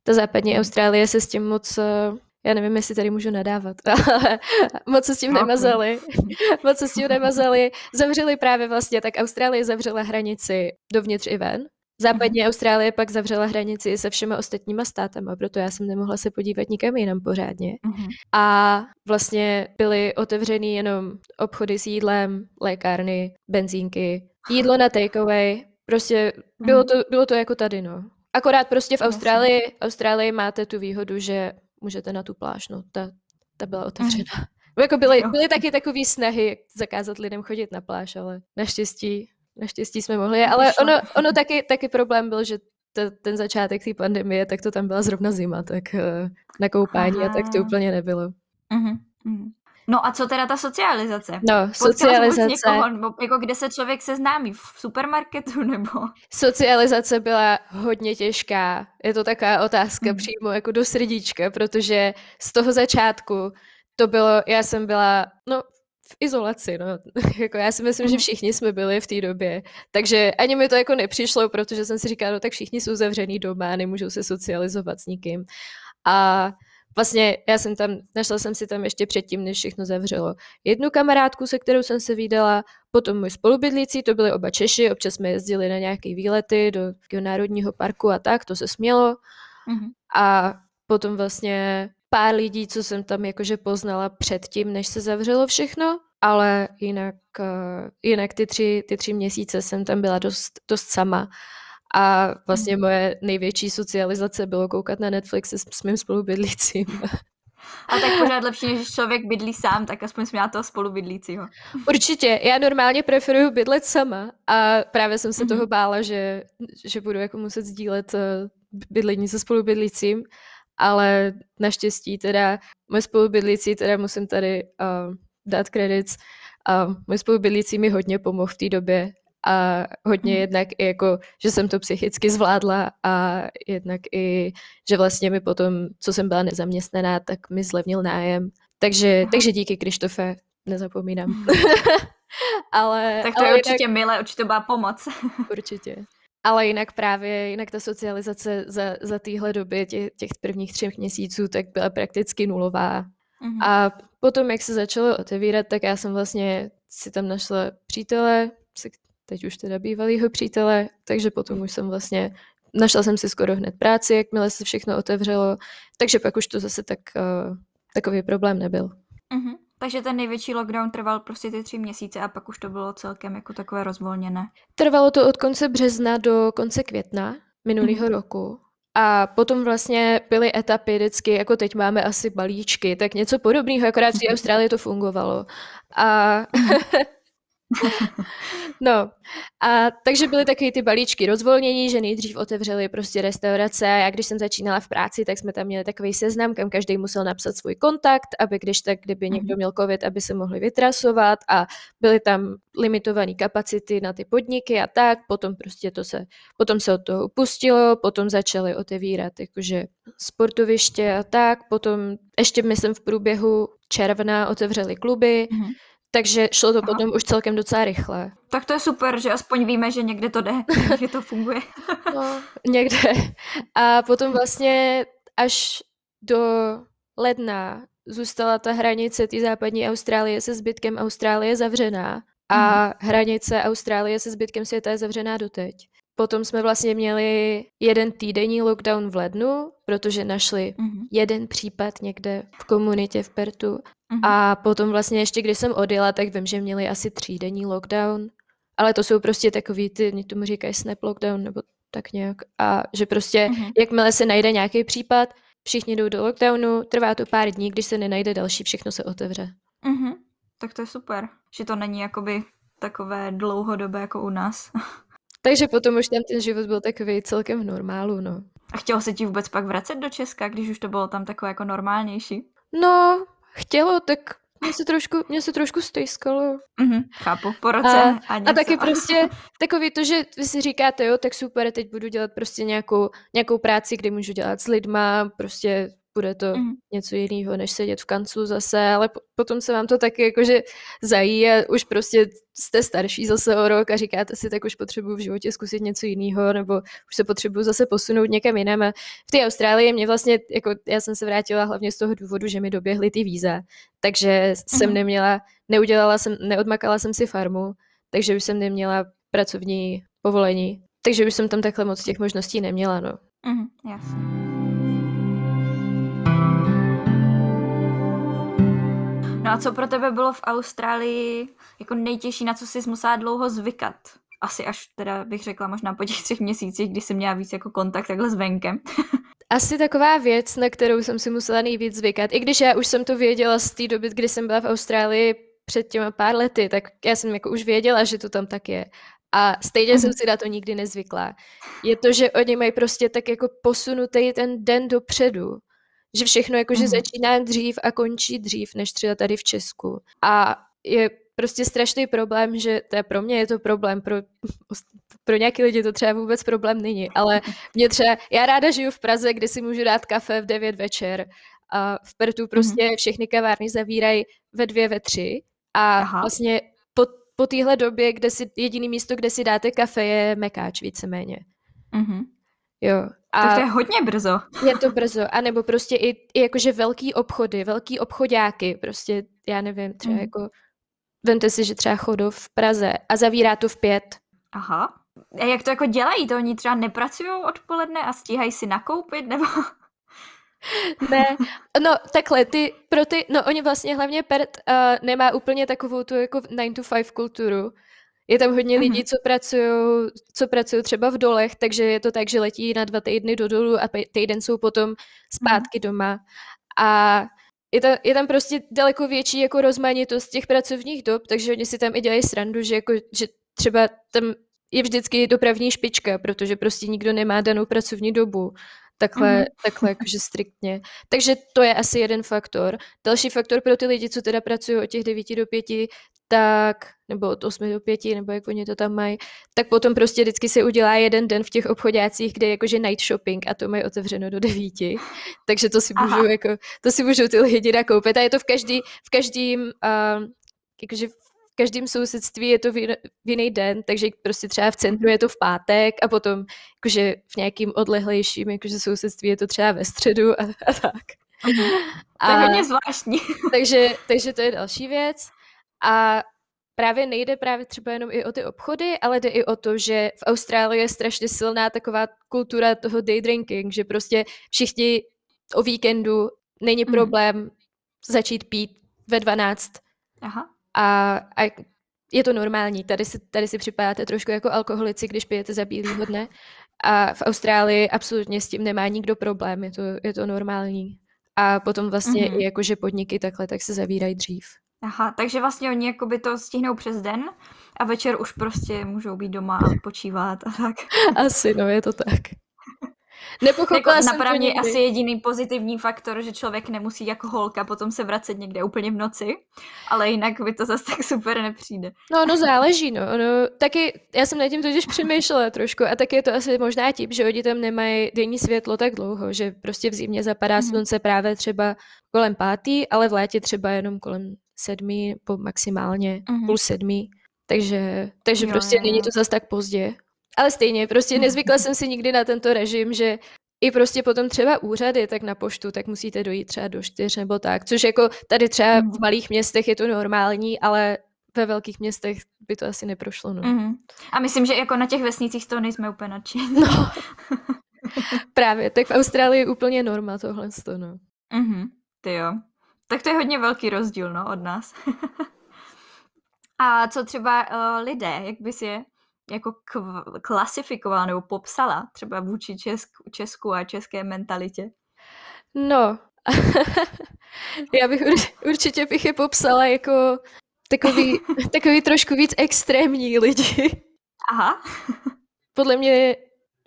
S2: Ta západní mhm. Austrálie se s tím moc uh, já nevím, jestli tady můžu nadávat, <laughs> ale moc se s tím nemazali. <laughs> moc se s tím nemazali. Zavřeli právě vlastně, tak Austrálie zavřela hranici dovnitř i ven. Západní mm-hmm. Austrálie pak zavřela hranici se všema ostatníma státama, proto já jsem nemohla se podívat nikam jinam pořádně. Mm-hmm. A vlastně byly otevřený jenom obchody s jídlem, lékárny, benzínky, jídlo na takeaway. Prostě bylo mhm. to, bylo to jako tady, no. Akorát prostě v Austrálii, Austrálii máte tu výhodu, že můžete na tu pláž, no, ta, ta byla otevřená. Mm. Jako byly, byly taky takové snahy, zakázat lidem chodit na pláž, ale naštěstí, naštěstí jsme mohli. Ale ono, ono taky, taky problém byl, že t, ten začátek té pandemie, tak to tam byla zrovna zima, tak uh, na koupání Aha. a tak to úplně nebylo. Uh-huh.
S1: No a co teda ta socializace?
S2: No, Potkala socializace.
S1: Někoho, nebo jako kde se člověk seznámí? V supermarketu <laughs> nebo?
S2: Socializace byla hodně těžká. Je to taková otázka hmm. přímo jako do srdíčka, protože z toho začátku to bylo, já jsem byla, no v izolaci, no. <laughs> jako já si myslím, že hmm. všichni jsme byli v té době. Takže ani mi to jako nepřišlo, protože jsem si říkala, no tak všichni jsou zavřený doma, nemůžou se socializovat s nikým. A Vlastně já jsem tam, našla jsem si tam ještě předtím, než všechno zavřelo, jednu kamarádku, se kterou jsem se vydala, potom můj spolubydlící, to byli oba Češi, občas jsme jezdili na nějaké výlety do národního parku a tak, to se smělo. Mm-hmm. A potom vlastně pár lidí, co jsem tam jakože poznala předtím, než se zavřelo všechno, ale jinak, uh, jinak ty, tři, ty tři měsíce jsem tam byla dost, dost sama. A vlastně moje největší socializace bylo koukat na Netflix s, s mým spolubydlícím.
S1: A tak pořád lepší, než člověk bydlí sám, tak aspoň jsem měla toho spolubydlícího.
S2: Určitě, já normálně preferuju bydlet sama a právě jsem se mm-hmm. toho bála, že, že budu jako muset sdílet uh, bydlení se spolubydlícím, ale naštěstí teda můj spolubydlící, teda musím tady uh, dát kredit, a můj spolubydlící mi hodně pomohl v té době a hodně jednak i jako, že jsem to psychicky zvládla a jednak i, že vlastně mi potom, co jsem byla nezaměstnaná, tak mi zlevnil nájem. Takže, takže díky Krištofe, nezapomínám. <laughs>
S1: ale, tak to ale je určitě jinak, milé, určitě byla pomoc. <laughs>
S2: určitě. Ale jinak právě, jinak ta socializace za, za téhle doby, těch, těch prvních třech měsíců, tak byla prakticky nulová. Mm-hmm. A potom, jak se začalo otevírat, tak já jsem vlastně si tam našla přítele, teď už teda bývalýho přítele, takže potom už jsem vlastně, našla jsem si skoro hned práci, jakmile se všechno otevřelo, takže pak už to zase tak, uh, takový problém nebyl.
S1: Mm-hmm. Takže ten největší lockdown trval prostě ty tři měsíce a pak už to bylo celkem jako takové rozvolněné.
S2: Trvalo to od konce března do konce května minulého mm-hmm. roku. A potom vlastně byly etapy vždycky, jako teď máme asi balíčky, tak něco podobného, akorát v <laughs> Austrálii to fungovalo. A mhm. <laughs> No, a takže byly taky ty balíčky rozvolnění, že nejdřív otevřeli prostě restaurace. Já když jsem začínala v práci, tak jsme tam měli takový seznam, kam každý musel napsat svůj kontakt, aby když tak, kdyby někdo mhm. měl covid, aby se mohli vytrasovat a byly tam limitované kapacity na ty podniky a tak. Potom prostě to se, potom se od toho upustilo, potom začaly otevírat jakože sportoviště a tak. Potom ještě myslím v průběhu června otevřeli kluby. Mm-hmm takže šlo to Aha. potom už celkem docela rychle.
S1: Tak to je super, že aspoň víme, že někde to jde, <laughs> že to funguje. <laughs>
S2: no, někde. A potom vlastně až do ledna zůstala ta hranice té západní Austrálie se zbytkem Austrálie zavřená a hmm. hranice Austrálie se zbytkem světa je zavřená doteď. Potom jsme vlastně měli jeden týdenní lockdown v lednu, protože našli mm-hmm. jeden případ někde v komunitě v Pertu. Mm-hmm. A potom vlastně ještě, když jsem odjela, tak vím, že měli asi třídenní lockdown. Ale to jsou prostě takový ty, mě tomu říkají snap lockdown nebo tak nějak. A že prostě, mm-hmm. jakmile se najde nějaký případ, všichni jdou do lockdownu, trvá to pár dní, když se nenajde další, všechno se otevře.
S1: Mm-hmm. Tak to je super, že to není jakoby takové dlouhodobé jako u nás. <laughs>
S2: Takže potom už tam ten život byl takový celkem v normálu, no.
S1: A chtělo se ti vůbec pak vracet do Česka, když už to bylo tam takové jako normálnější?
S2: No, chtělo, tak mě se trošku, mě se trošku stejskalo.
S1: Mm-hmm, chápu, po roce a,
S2: a, a taky prostě <laughs> takový to, že vy si říkáte, jo, tak super, teď budu dělat prostě nějakou, nějakou práci, kdy můžu dělat s lidma, prostě bude to mm. něco jiného, než sedět v kanclu zase, ale po, potom se vám to taky jakože zají a už prostě jste starší zase o rok a říkáte si, tak už potřebuji v životě zkusit něco jiného, nebo už se potřebuji zase posunout někam jinam. A v té Austrálii mě vlastně, jako já jsem se vrátila hlavně z toho důvodu, že mi doběhly ty víza, takže mm. jsem mhm. neměla, neudělala jsem, neodmakala jsem si farmu, takže už jsem neměla pracovní povolení, takže už jsem tam takhle moc těch možností neměla, no.
S1: Mm, jasně. No a co pro tebe bylo v Austrálii jako nejtěžší, na co jsi musela dlouho zvykat? Asi až teda bych řekla možná po těch třech měsících, kdy jsem měla víc jako kontakt takhle s venkem. <laughs>
S2: Asi taková věc, na kterou jsem si musela nejvíc zvykat. I když já už jsem to věděla z té doby, kdy jsem byla v Austrálii před těma pár lety, tak já jsem jako už věděla, že to tam tak je. A stejně jsem mhm. si na to nikdy nezvykla. Je to, že oni mají prostě tak jako posunutý ten den dopředu že všechno jakože mm. začíná dřív a končí dřív, než třeba tady v Česku. A je prostě strašný problém, že to je pro mě je to problém, pro, <laughs> pro nějaký lidi to třeba vůbec problém není, ale mě třeba, já ráda žiju v Praze, kde si můžu dát kafe v 9 večer a v Pertu mhm. prostě mm. všechny kavárny zavírají ve dvě, ve tři a Aha. vlastně po, po téhle době, kde si, jediný místo, kde si dáte kafe je Mekáč víceméně. Mm-hmm. Jo.
S1: A tak to je hodně brzo.
S2: Je to brzo. A nebo prostě i, i jakože velký obchody, velký obchodáky, prostě já nevím, třeba mm. jako vemte si, že třeba chodou v Praze a zavírá to v pět.
S1: Aha. A jak to jako dělají? To oni třeba nepracují odpoledne a stíhají si nakoupit, nebo... <laughs>
S2: ne, no takhle, ty, pro ty, no oni vlastně hlavně PERT uh, nemá úplně takovou tu jako 9 to 5 kulturu, je tam hodně lidí, mhm. co pracují, co pracují třeba v dolech, takže je to tak, že letí na dva týdny do dolu a týden jsou potom zpátky mhm. doma. A je tam, je tam prostě daleko větší jako rozmanitost těch pracovních dob, takže oni si tam i dělají srandu, že, jako, že třeba tam je vždycky dopravní špička, protože prostě nikdo nemá danou pracovní dobu takhle, mm. takhle jakože striktně. Takže to je asi jeden faktor. Další faktor pro ty lidi, co teda pracují od těch 9 do 5, tak, nebo od 8 do 5, nebo jak oni to tam mají, tak potom prostě vždycky se udělá jeden den v těch obchodácích, kde je jakože night shopping a to mají otevřeno do 9. <laughs> Takže to si můžu, jako, to si můžou ty lidi nakoupit a je to v, každý, v každým, uh, jakože v každém sousedství je to v, v jiný den, takže prostě třeba v centru je to v pátek a potom jakože v nějakým odlehlejším jakože sousedství je to třeba ve středu a, a tak.
S1: A, to je hodně zvláštní. <laughs>
S2: takže, takže to je další věc. A právě nejde právě třeba jenom i o ty obchody, ale jde i o to, že v Austrálii je strašně silná taková kultura toho day drinking, že prostě všichni o víkendu není mhm. problém mm. začít pít ve 12.
S1: Aha.
S2: A, a je to normální. Tady si, tady si připadáte trošku jako alkoholici, když pijete za bílýho dne. A v Austrálii absolutně s tím nemá nikdo problém, je to, je to normální. A potom vlastně mm-hmm. i jakože podniky takhle, tak se zavírají dřív.
S1: Aha, takže vlastně oni jakoby to stihnou přes den a večer už prostě můžou být doma a odpočívat a tak. <laughs>
S2: Asi, no, je to tak. Nepochopila
S1: jako, jsem mě asi jediný pozitivní faktor, že člověk nemusí jako holka potom se vracet někde úplně v noci, ale jinak by to zase tak super nepřijde.
S2: No, no záleží, no. no taky, já jsem nad tím totiž přemýšlela trošku a taky je to asi možná tím, že oni tam nemají denní světlo tak dlouho, že prostě v zimě zapadá mm-hmm. slunce právě třeba kolem pátý, ale v létě třeba jenom kolem sedmi, po maximálně mm-hmm. půl sedmi. Takže, takže jo, prostě jo, jo. není to zase tak pozdě. Ale stejně, prostě nezvykla jsem si nikdy na tento režim, že i prostě potom třeba úřady, tak na poštu, tak musíte dojít třeba do čtyř nebo tak, což jako tady třeba v malých městech je to normální, ale ve velkých městech by to asi neprošlo. No. Mm-hmm.
S1: A myslím, že jako na těch vesnicích toho nejsme úplně nadšení. <laughs>
S2: No. Právě, tak v Austrálii je úplně norma tohle. No.
S1: Mm-hmm. Ty jo. Tak to je hodně velký rozdíl, no, od nás. <laughs> A co třeba uh, lidé, jak bys je jako k- klasifikovala nebo popsala třeba vůči Česku, Česku a české mentalitě?
S2: No, <laughs> já bych určitě bych je popsala jako takový, <laughs> takový trošku víc extrémní lidi.
S1: Aha.
S2: Podle mě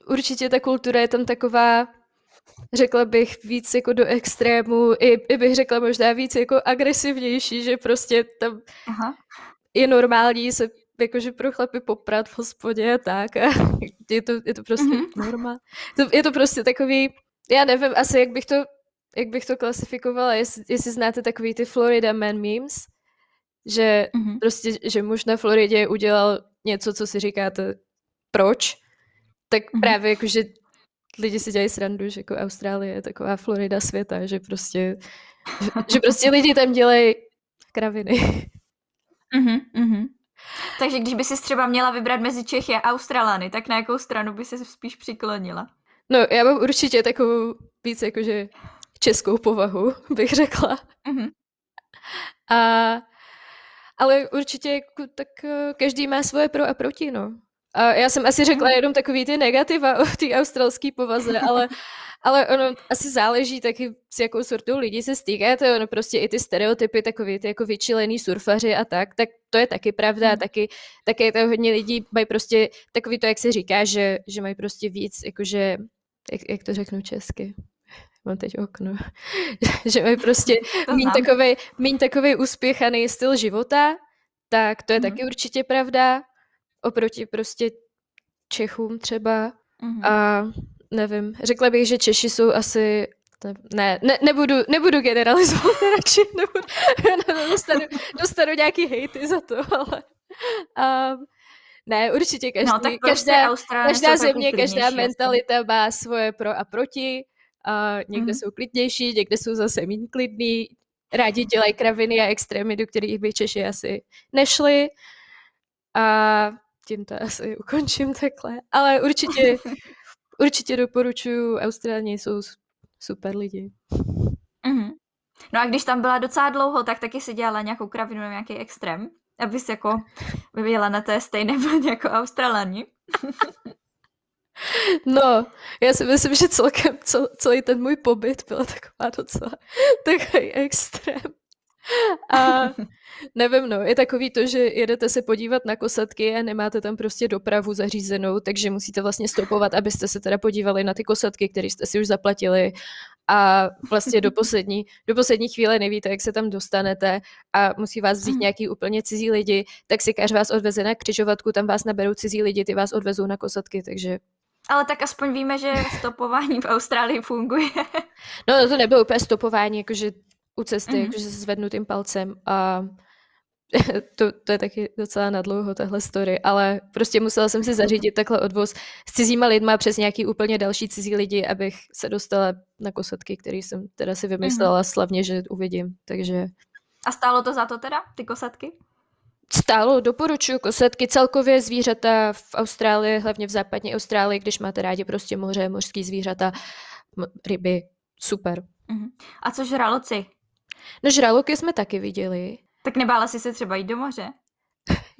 S2: určitě ta kultura je tam taková řekla bych víc jako do extrému, i, i bych řekla možná víc jako agresivnější, že prostě tam Aha. je normální se jakože pro chlapy poprat v hospodě a tak a <laughs> je to, je to prostě mm-hmm. norma. To, je to prostě takový, já nevím asi, jak bych to, jak bych to klasifikovala, jestli, jestli znáte takový ty Florida Man memes, že mm-hmm. prostě, že muž na Floridě udělal něco, co si říkáte, proč, tak mm-hmm. právě jakože lidi si dělají srandu, že jako Austrálie je taková Florida světa, že prostě, že, že prostě lidi tam dělají kraviny.
S1: Uh-huh, uh-huh. Takže když by si třeba měla vybrat mezi Čechy a Australany, tak na jakou stranu by se spíš přiklonila?
S2: No, já mám určitě takovou víc jakože českou povahu, bych řekla. Uh-huh. A, ale určitě tak eh, každý má svoje pro a proti, no. A já jsem asi řekla jenom takový ty negativa o té australské povaze, ale, ale ono asi záleží taky, s jakou sortou lidí se stýkáte. Ono prostě i ty stereotypy, takový ty jako vyčilený surfaři a tak, tak to je taky pravda. Hmm. Taky, taky to hodně lidí mají prostě takový to, jak se říká, že, že mají prostě víc, jakože, jak, jak to řeknu česky, mám teď okno, <laughs> že mají prostě míň takový, míň takový uspěchaný styl života, tak to je hmm. taky určitě pravda oproti prostě Čechům třeba. Mm-hmm. A nevím, řekla bych, že Češi jsou asi ne, ne nebudu, nebudu generalizovat <laughs> radši, nebudu, <laughs> dostanu, dostanu nějaký hejty za to, <laughs> ale um, ne, určitě každý, no, tak prostě každá, každá země, každá mentalita má svoje pro a proti, a někde mm-hmm. jsou klidnější, někde jsou zase méně klidní, rádi dělají kraviny a extrémy, do kterých by Češi asi nešli. A tím to asi ukončím takhle. Ale určitě, <laughs> určitě doporučuju, Austrálně jsou super lidi.
S1: Mm-hmm. No a když tam byla docela dlouho, tak taky si dělala nějakou kravinu na nějaký extrém, abys jako vyvěla na té stejné vlně jako Australani. <laughs>
S2: No, já si myslím, že celkem celý ten můj pobyt byla taková docela takový extrém. <laughs> A nevím, no, je takový to, že jedete se podívat na kosatky a nemáte tam prostě dopravu zařízenou, takže musíte vlastně stopovat, abyste se teda podívali na ty kosatky, které jste si už zaplatili a vlastně do <laughs> poslední, do poslední chvíle nevíte, jak se tam dostanete a musí vás vzít nějaký úplně cizí lidi, tak si každý vás odveze na křižovatku, tam vás naberou cizí lidi, ty vás odvezou na kosatky, takže
S1: ale tak aspoň víme, že stopování v Austrálii funguje.
S2: No to nebylo úplně stopování, jakože u cesty, mm-hmm. jakože se zvednutým palcem a <laughs> to, to je taky docela nadlouho tahle story, ale prostě musela jsem si zařídit takhle odvoz s cizíma lidma přes nějaký úplně další cizí lidi, abych se dostala na kosatky, který jsem teda si vymyslela mm-hmm. slavně, že uvidím, takže...
S1: A stálo to za to teda, ty kosatky?
S2: Stálo, doporučuji kosatky, celkově zvířata v Austrálii, hlavně v západní Austrálii, když máte rádi prostě moře, mořský zvířata, ryby, super.
S1: Mm-hmm. A co žraloci?
S2: No žraloky jsme taky viděli.
S1: Tak nebála jsi se třeba jít do moře?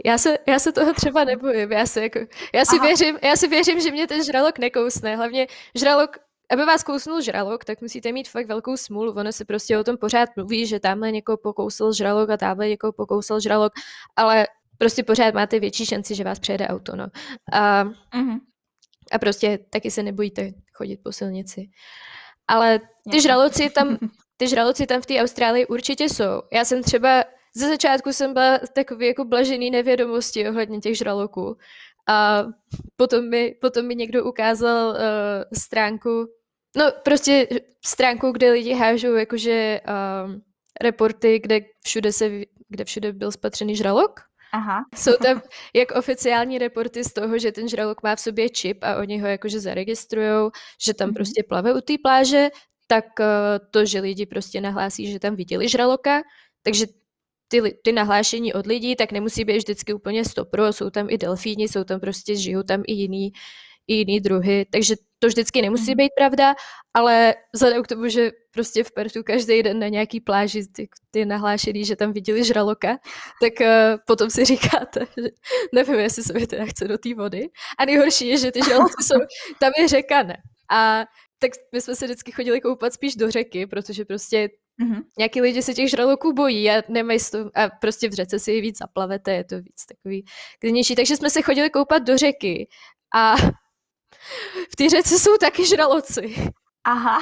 S2: Já se, já se toho třeba nebojím. Já, se jako, já, si věřím, já si věřím, že mě ten žralok nekousne. Hlavně žralok, aby vás kousnul žralok, tak musíte mít fakt velkou smůlu. Ono se prostě o tom pořád mluví, že tamhle někoho pokousl žralok a tamhle někoho pokousl žralok, ale prostě pořád máte větší šanci, že vás přejede auto. No. A, mm-hmm. a prostě taky se nebojíte chodit po silnici. Ale ty žraloci tam, <laughs> ty žraloci tam v té Austrálii určitě jsou. Já jsem třeba ze začátku jsem byla takový jako blažený nevědomosti ohledně těch žraloků. A potom mi, potom mi někdo ukázal uh, stránku, no prostě stránku, kde lidi hážou jakože uh, reporty, kde všude, se, kde všude byl spatřený žralok.
S1: Aha.
S2: Jsou tam jak oficiální reporty z toho, že ten žralok má v sobě čip a oni ho jakože zaregistrujou, že tam mm-hmm. prostě plave u té pláže, tak uh, to, že lidi prostě nahlásí, že tam viděli žraloka, takže ty, ty nahlášení od lidí, tak nemusí být vždycky úplně stopro, jsou tam i delfíni, jsou tam prostě, žijou tam i jiný, i jiný druhy, takže to vždycky nemusí mhm. být pravda, ale vzhledem k tomu, že prostě v Pertu každý den na nějaký pláži ty, ty nahlášený, že tam viděli žraloka, tak uh, potom si <laughs> říkáte, že nevím, jestli se mi teda chce do té vody. A nejhorší je, že ty žraloci jsou, tam je řeka, ne. A tak my jsme se vždycky chodili koupat spíš do řeky, protože prostě Mm-hmm. Nějaký lidi se těch žraloků bojí a nemají to, a prostě v řece si víc zaplavete, je to víc takový klidnější. Takže jsme se chodili koupat do řeky a <laughs> v té řece jsou taky žraloci.
S1: Aha.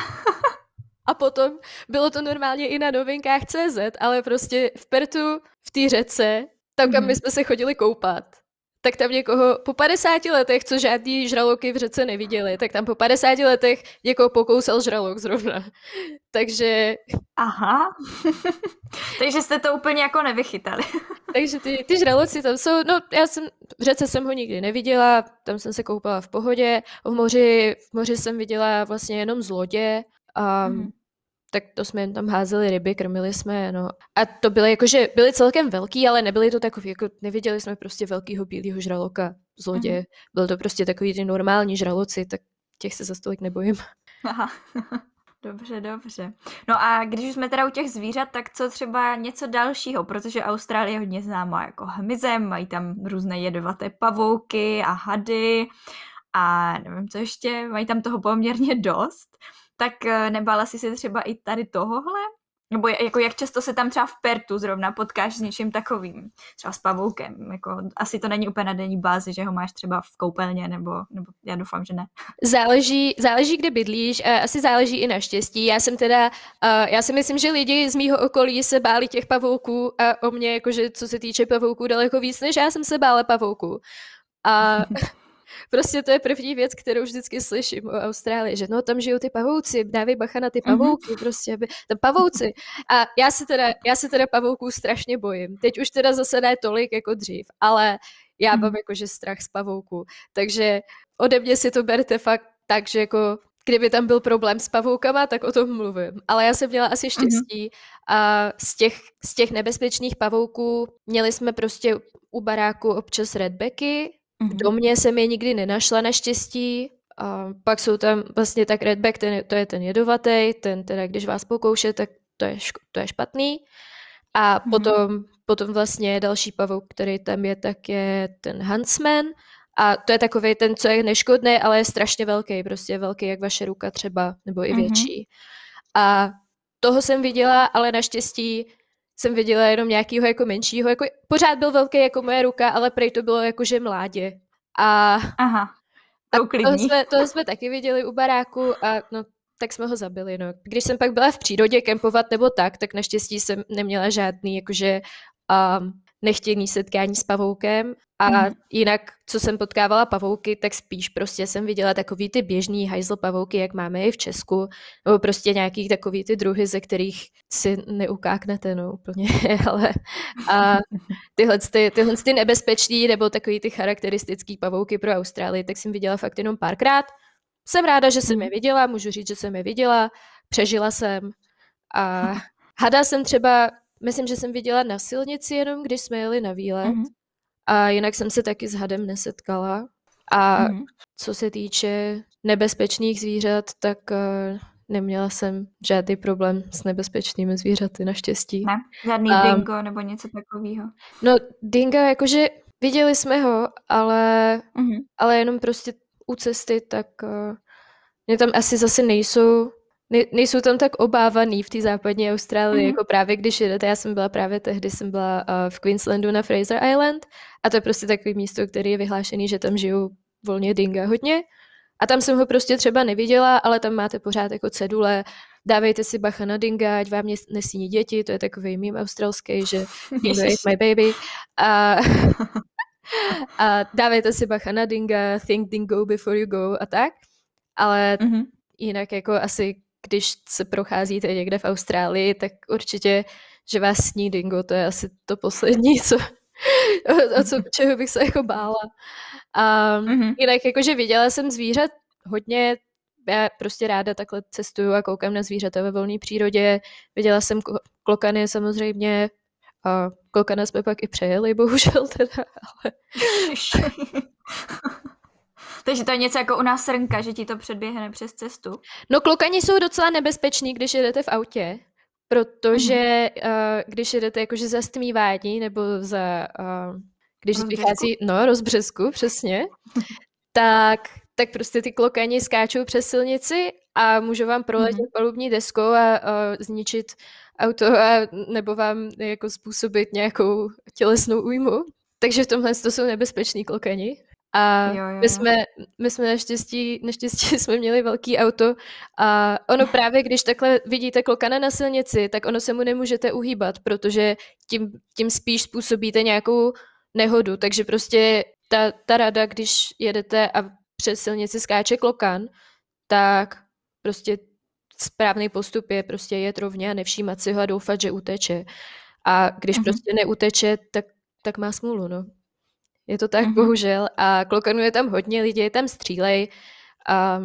S2: a potom bylo to normálně i na novinkách CZ, ale prostě v Pertu, v té řece, tam, kam mm-hmm. my jsme se chodili koupat, tak tam někoho po 50 letech, co žádný žraloky v řece neviděli, tak tam po 50 letech někoho pokousal žralok zrovna. <laughs> Takže...
S1: Aha. <laughs> Takže jste to úplně jako nevychytali. <laughs>
S2: Takže ty, ty žraloci tam jsou, no já jsem, v řece jsem ho nikdy neviděla, tam jsem se koupala v pohodě, v moři, v moři jsem viděla vlastně jenom z lodě a mm tak to jsme jen tam házeli ryby, krmili jsme, no. A to byly jakože, byly celkem velký, ale nebyly to takový, jako neviděli jsme prostě velkýho bílého žraloka z lodě. Mm-hmm. Byly to prostě takový ty normální žraloci, tak těch se za stolik nebojím.
S1: Aha. <laughs> Dobře, dobře. No a když jsme teda u těch zvířat, tak co třeba něco dalšího, protože Austrálie je hodně známá jako hmyzem, mají tam různé jedovaté pavouky a hady a nevím co ještě, mají tam toho poměrně dost tak eh, nebála jsi se třeba i tady tohohle? Nebo jako jak často se tam třeba v Pertu zrovna potkáš s něčím takovým, třeba s pavoukem, jako asi to není úplně na denní bázi, že ho máš třeba v koupelně, nebo, nebo já doufám, že ne.
S2: Záleží, záleží, kde bydlíš, a asi záleží i na štěstí. Já jsem teda, uh, já si myslím, že lidi z mýho okolí se báli těch pavouků a o mě, jakože co se týče pavouků, daleko víc, než já jsem se bála pavouků. A <laughs> Prostě to je první věc, kterou vždycky slyším o Austrálii, že no tam žijou ty pavouci, dávej bacha na ty mhm. pavouky, mm-hmm. prostě, aby, tam pavouci. A já se teda, já se teda pavouků strašně bojím. Teď už teda zase ne tolik jako dřív, ale já mm-hmm. mám jakože strach z pavouků. Takže ode mě si to berte fakt tak, že jako kdyby tam byl problém s pavoukama, tak o tom mluvím. Ale já jsem měla asi mhm. štěstí a z těch, z těch nebezpečných pavouků měli jsme prostě u baráku občas redbecky, v mhm. domě jsem je nikdy nenašla naštěstí. A pak jsou tam vlastně tak redback, ten, to je ten jedovatý, ten teda když vás pokouše, tak to je, ško, to je špatný. A mm-hmm. potom, potom vlastně další pavouk, který tam je, tak je ten Huntsman. A to je takový ten, co je neškodný, ale je strašně velký, prostě velký jak vaše ruka třeba, nebo i mhm. větší. Mm-hmm. A toho jsem viděla, ale naštěstí jsem viděla jenom nějakého jako menšího, jako pořád byl velký jako moje ruka, ale prej to bylo jako že mládě. A,
S1: Aha,
S2: to, a toho, jsme, toho jsme taky viděli u baráku a no, tak jsme ho zabili, no. Když jsem pak byla v přírodě kempovat nebo tak, tak naštěstí jsem neměla žádný, jakože um, nechtěný setkání s pavoukem a mm. jinak, co jsem potkávala pavouky, tak spíš prostě jsem viděla takový ty běžný hajzl pavouky, jak máme i v Česku, nebo prostě nějaký takový ty druhy, ze kterých si neukáknete, no úplně, <laughs> ale a tyhle, ty, tyhle ty nebezpečný nebo takový ty charakteristický pavouky pro Austrálii, tak jsem viděla fakt jenom párkrát. Jsem ráda, že jsem je viděla, můžu říct, že jsem je viděla, přežila jsem a hada jsem třeba Myslím, že jsem viděla na silnici jenom, když jsme jeli na výlet. Mm-hmm. A jinak jsem se taky s hadem nesetkala. A mm-hmm. co se týče nebezpečných zvířat, tak uh, neměla jsem žádný problém s nebezpečnými zvířaty, naštěstí.
S1: Ne, žádný um, dingo nebo něco takového.
S2: No, dinga, jakože viděli jsme ho, ale, mm-hmm. ale jenom prostě u cesty, tak uh, mě tam asi zase nejsou ne, nejsou tam tak obávaný v té západní Austrálii, mm-hmm. jako právě když jedete. Já jsem byla právě tehdy, jsem byla uh, v Queenslandu na Fraser Island a to je prostě takový místo, který je vyhlášený, že tam žijou volně dinga hodně. A tam jsem ho prostě třeba neviděla, ale tam máte pořád jako cedule, dávejte si bacha na dinga, ať vám nesíní děti, to je takový mým australský, že <laughs> dingo is my baby. A, <laughs> a dávejte si bacha na dinga, think dingo before you go a tak. Ale mm-hmm. jinak jako asi když se procházíte někde v Austrálii, tak určitě, že vás sní dingo, to je asi to poslední, <laughs> co, o co, čeho bych se jako bála. A mm-hmm. jinak jakože viděla jsem zvířat hodně, já prostě ráda takhle cestuju a koukám na zvířata ve volné přírodě. Viděla jsem klokany samozřejmě, a klokana jsme pak i přejeli, bohužel teda, <laughs> ale...
S1: Takže to je něco jako u nás srnka, že ti to předběhne přes cestu.
S2: No klokani jsou docela nebezpeční, když jedete v autě, protože mm. uh, když jedete jakože za stmívání nebo za, uh, když rozbřesku. vychází, no rozbřesku, přesně, <laughs> tak, tak prostě ty klokani skáčou přes silnici a můžou vám proletět mm. palubní deskou a uh, zničit auto a nebo vám jako způsobit nějakou tělesnou újmu. Takže v tomhle to jsou nebezpeční klokani. A jo, jo. My, jsme, my jsme naštěstí, naštěstí <laughs> jsme měli velký auto a ono <laughs> právě, když takhle vidíte klokana na silnici, tak ono se mu nemůžete uhýbat, protože tím, tím spíš způsobíte nějakou nehodu. Takže prostě ta, ta rada, když jedete a přes silnici skáče klokan, tak prostě správný postup je prostě jet rovně a nevšímat si ho a doufat, že uteče. A když mm-hmm. prostě neuteče, tak, tak má smůlu, no. Je to tak, mm-hmm. bohužel. A klokanů je tam hodně, lidi je tam střílej. A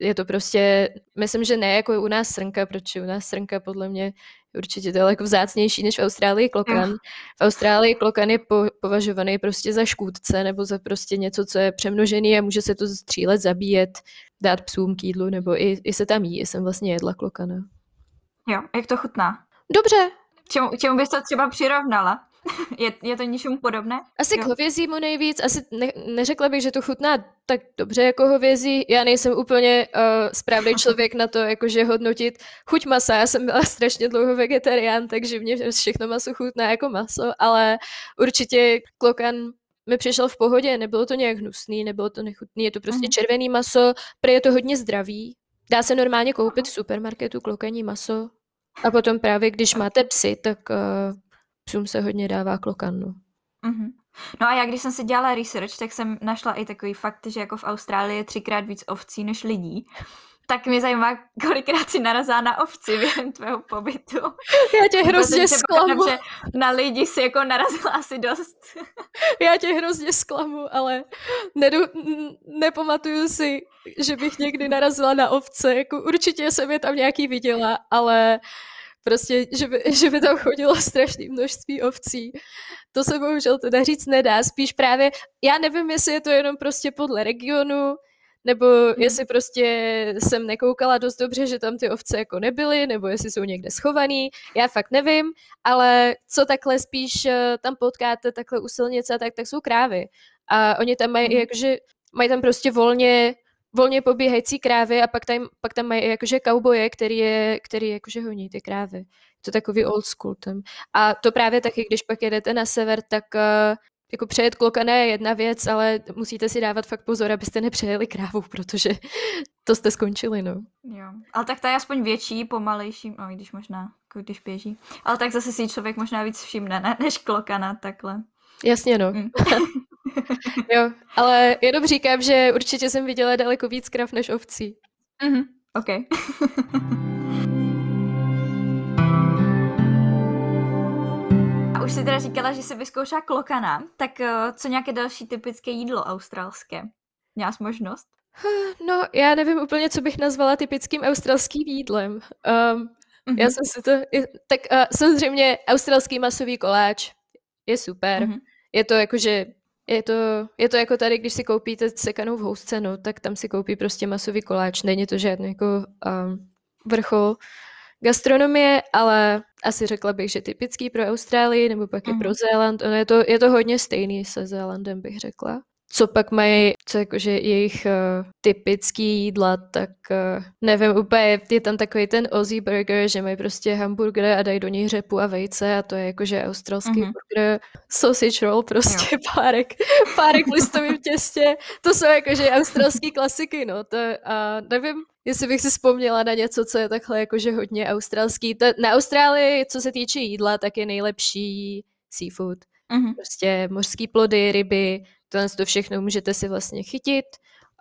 S2: je to prostě, myslím, že ne jako u nás srnka, protože u nás srnka podle mě určitě daleko vzácnější než v Austrálii klokan. V Austrálii klokan je po, považovaný prostě za škůdce nebo za prostě něco, co je přemnožený a může se to střílet, zabíjet, dát psům k jídlu nebo i, i se tam jí. Jsem vlastně jedla klokana.
S1: Jo, jak to chutná?
S2: Dobře.
S1: Čemu, čemu bys to třeba přirovnala? <laughs> je, je to něčemu podobné?
S2: Asi jo. k hovězímu nejvíc. Asi ne, neřekla bych, že to chutná tak dobře jako hovězí. Já nejsem úplně uh, správný <laughs> člověk na to, jakože hodnotit chuť masa. Já jsem byla strašně dlouho vegetarián, takže mě všechno maso chutná jako maso, ale určitě klokan mi přišel v pohodě, nebylo to nějak hnusný, nebylo to nechutný, je to prostě mm. červený maso, pro je to hodně zdravý. Dá se normálně koupit v supermarketu klokaní maso. A potom právě, když máte psy, tak uh, psům se hodně dává klokan, no.
S1: Mm-hmm. No a já, když jsem si dělala research, tak jsem našla i takový fakt, že jako v Austrálii je třikrát víc ovcí než lidí. Tak mě zajímá, kolikrát si narazá na ovci během tvého pobytu.
S2: Já tě hrozně zklamu.
S1: Že na lidi si jako narazila asi dost. <laughs>
S2: Já tě hrozně zklamu, ale nedu, nepamatuju si, že bych někdy narazila na ovce. Jako určitě jsem je tam nějaký viděla, ale uh, Prostě, že by, <laughs> že by tam chodilo strašné množství ovcí. To se bohužel teda říct nedá. Spíš právě, já nevím, jestli je to jenom prostě podle regionu, nebo hmm. jestli prostě jsem nekoukala dost dobře, že tam ty ovce jako nebyly, nebo jestli jsou někde schovaný, já fakt nevím, ale co takhle spíš eh, tam potkáte takhle u silnice, tak, tak jsou krávy. A oni tam mají, hmm. jakože mají tam prostě volně volně pobíhající krávy a pak tam, pak tam mají jakože kauboje, který, je, který jakože honí ty krávy. To takový old school tam. A to právě taky, když pak jedete na sever, tak uh, jako přejet klokana je jedna věc, ale musíte si dávat fakt pozor, abyste nepřejeli krávu, protože <laughs> to jste skončili, no.
S1: Jo, ale tak ta je aspoň větší, pomalejší, no když možná, jako když běží. Ale tak zase si člověk možná víc všimne, ne, než klokana, takhle.
S2: Jasně, no. Mm. <laughs> jo, ale jenom říkám, že určitě jsem viděla daleko víc krav než ovcí.
S1: Mm-hmm. OK. <laughs> A už si teda říkala, že jsi vyzkoušela klokana, tak eh, co nějaké další typické jídlo australské? Měla jsi možnost? <sighs>
S2: No, já nevím úplně, co bych nazvala typickým australským jídlem. Um, mm-hmm. Já jsem si to... Tak uh, samozřejmě australský masový koláč je super. Mm-hmm. Je to jakože je to, je to jako tady, když si koupíte sekanou v housce, no, tak tam si koupí prostě masový koláč. Není to žádný jako um, vrchol gastronomie, ale asi řekla bych, že typický pro Austrálii nebo pak mm. je pro mhm. Zéland. Ono je to, je to hodně stejný se Zélandem, bych řekla co pak mají, co jakože jejich uh, typický jídla, tak uh, nevím úplně, je tam takový ten Aussie burger, že mají prostě hamburger a dají do něj řepu a vejce a to je jakože australský mm-hmm. burger, sausage roll, prostě jo. párek, párek v listovém těstě, to jsou jakože australský klasiky, no, to a nevím, jestli bych si vzpomněla na něco, co je takhle jakože hodně australský. To, na Austrálii, co se týče jídla, tak je nejlepší seafood. Mm-hmm. Prostě mořský plody, ryby, Tohle to všechno můžete si vlastně chytit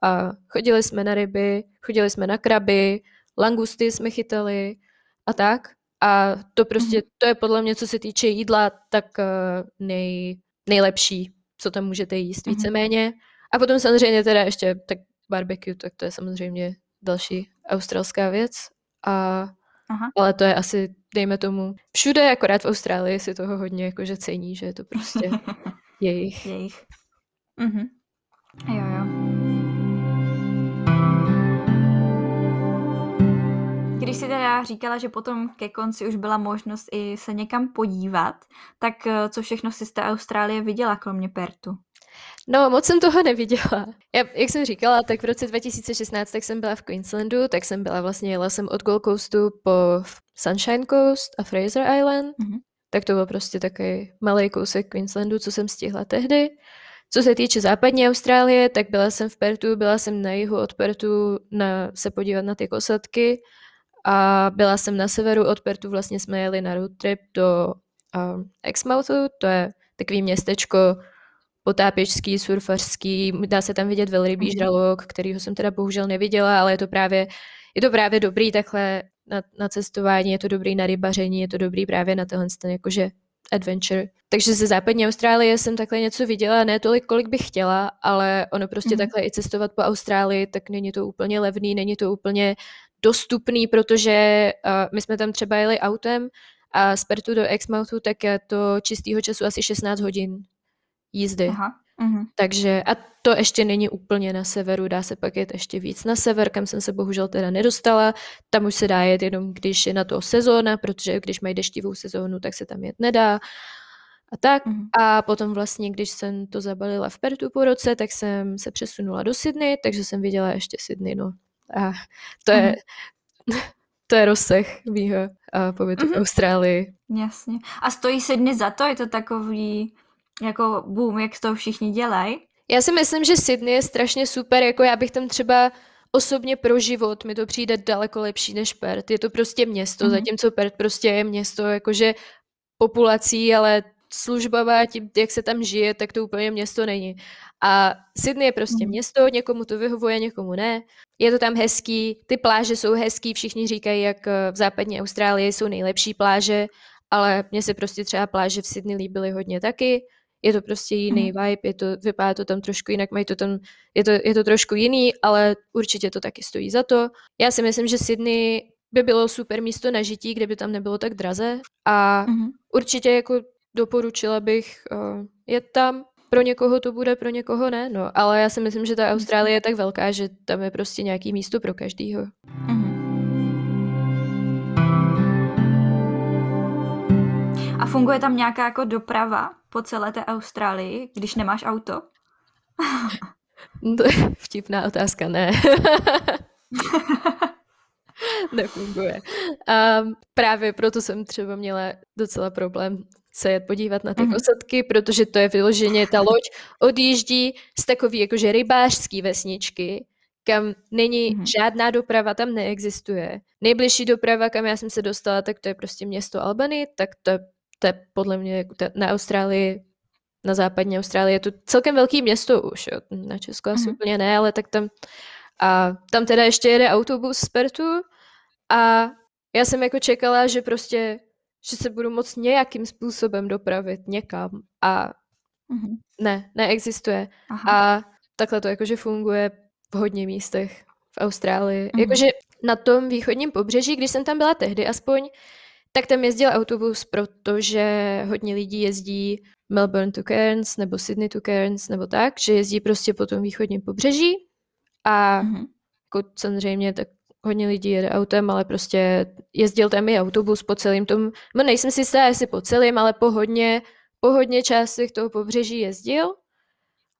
S2: a chodili jsme na ryby, chodili jsme na kraby, langusty jsme chytali a tak. A to prostě, mm-hmm. to je podle mě, co se týče jídla, tak uh, nej, nejlepší, co tam můžete jíst mm-hmm. víceméně. A potom samozřejmě teda ještě tak barbecue, tak to je samozřejmě další australská věc. A, Aha. Ale to je asi, dejme tomu, všude, akorát v Austrálii si toho hodně jakože cení, že je to prostě <laughs> jejich.
S1: jejich. Mhm. Jo, jo. Když jsi teda říkala, že potom ke konci už byla možnost i se někam podívat, tak eh, co všechno si z té Austrálie viděla, kromě Pertu?
S2: No, moc jsem toho neviděla. Já, jak jsem říkala, tak v roce 2016 tak jsem byla v Queenslandu, tak jsem byla vlastně, jela jsem od Gold Coastu po Sunshine Coast a Fraser Island. Mm-hmm. Tak to byl prostě takový malý kousek Queenslandu, co jsem stihla tehdy. Co se týče západní Austrálie, tak byla jsem v Pertu, byla jsem na jihu od Pertu na, se podívat na ty kosadky a byla jsem na severu od Pertu, vlastně jsme jeli na road trip do um, Exmouthu, to je takový městečko potápěčský, surfařský, dá se tam vidět velrybý mm-hmm. žralok, kterýho jsem teda bohužel neviděla, ale je to právě, je to právě dobrý takhle na, na cestování, je to dobrý na rybaření, je to dobrý právě na tenhle ten jakože adventure. Takže ze západní Austrálie jsem takhle něco viděla, ne tolik, kolik bych chtěla, ale ono prostě mm-hmm. takhle i cestovat po Austrálii, tak není to úplně levný, není to úplně dostupný, protože uh, my jsme tam třeba jeli autem a z Pertu do Exmouthu, tak je to čistýho času asi 16 hodin jízdy. Aha. Mm-hmm. Takže a to ještě není úplně na severu, dá se pak jet ještě víc na sever, kam jsem se bohužel teda nedostala. Tam už se dá jet jenom, když je na to sezóna, protože když mají deštivou sezónu, tak se tam jet nedá. A tak. Mm-hmm. A potom vlastně, když jsem to zabalila v Pertu po roce, tak jsem se přesunula do Sydney, takže jsem viděla ještě Sydney, no. A to je, mm-hmm. <laughs> to je rozsah mýho pobytu mm-hmm. v. Austrálii.
S1: Jasně. A stojí Sydney za to? Je to takový jako boom, jak to všichni dělají.
S2: Já si myslím, že Sydney je strašně super, jako já bych tam třeba osobně pro život mi to přijde daleko lepší než Perth. Je to prostě město, mm-hmm. zatímco Perth prostě je město jakože populací, ale službama, tím, jak se tam žije, tak to úplně město není. A Sydney je prostě mm. město, někomu to vyhovuje, někomu ne. Je to tam hezký, ty pláže jsou hezký, všichni říkají, jak eh, v západní Austrálii jsou nejlepší pláže, ale mně se prostě třeba pláže v Sydney líbily hodně taky je to prostě jiný mm. vibe, je to, vypadá to tam trošku jinak, mají to tam, je to, je to trošku jiný, ale určitě to taky stojí za to. Já si myslím, že Sydney by bylo super místo na žití, kde by tam nebylo tak draze a mm. určitě jako doporučila bych uh, jet tam. Pro někoho to bude, pro někoho ne, no, ale já si myslím, že ta Austrálie je tak velká, že tam je prostě nějaký místo pro každýho. Mm.
S1: Funguje tam nějaká jako doprava po celé té Austrálii, když nemáš auto?
S2: to je vtipná otázka, ne. <laughs> Nefunguje. Um, právě proto jsem třeba měla docela problém se jet podívat na ty mm-hmm. osadky, protože to je vyloženě, ta loď odjíždí z takové jakože rybářské vesničky, kam není mm-hmm. žádná doprava, tam neexistuje. Nejbližší doprava, kam já jsem se dostala, tak to je prostě město Albany, tak to, to je podle mě jako na Austrálii, na západní Austrálii je to celkem velký město už, jo. na Česku asi mm-hmm. úplně ne, ale tak tam a tam teda ještě jede autobus z Pertu a já jsem jako čekala, že prostě, že se budu moct nějakým způsobem dopravit někam a mm-hmm. ne, neexistuje. Aha. A takhle to jakože funguje v hodně místech v Austrálii. Mm-hmm. Jakože na tom východním pobřeží, když jsem tam byla tehdy aspoň, tak tam jezdil autobus, protože hodně lidí jezdí Melbourne to Cairns nebo Sydney to Cairns nebo tak, že jezdí prostě po tom východním pobřeží a mm-hmm. jako samozřejmě tak hodně lidí jede autem, ale prostě jezdil tam i autobus po celém tom, no nejsem si jistá, jestli po celém, ale po hodně, po hodně částech toho pobřeží jezdil.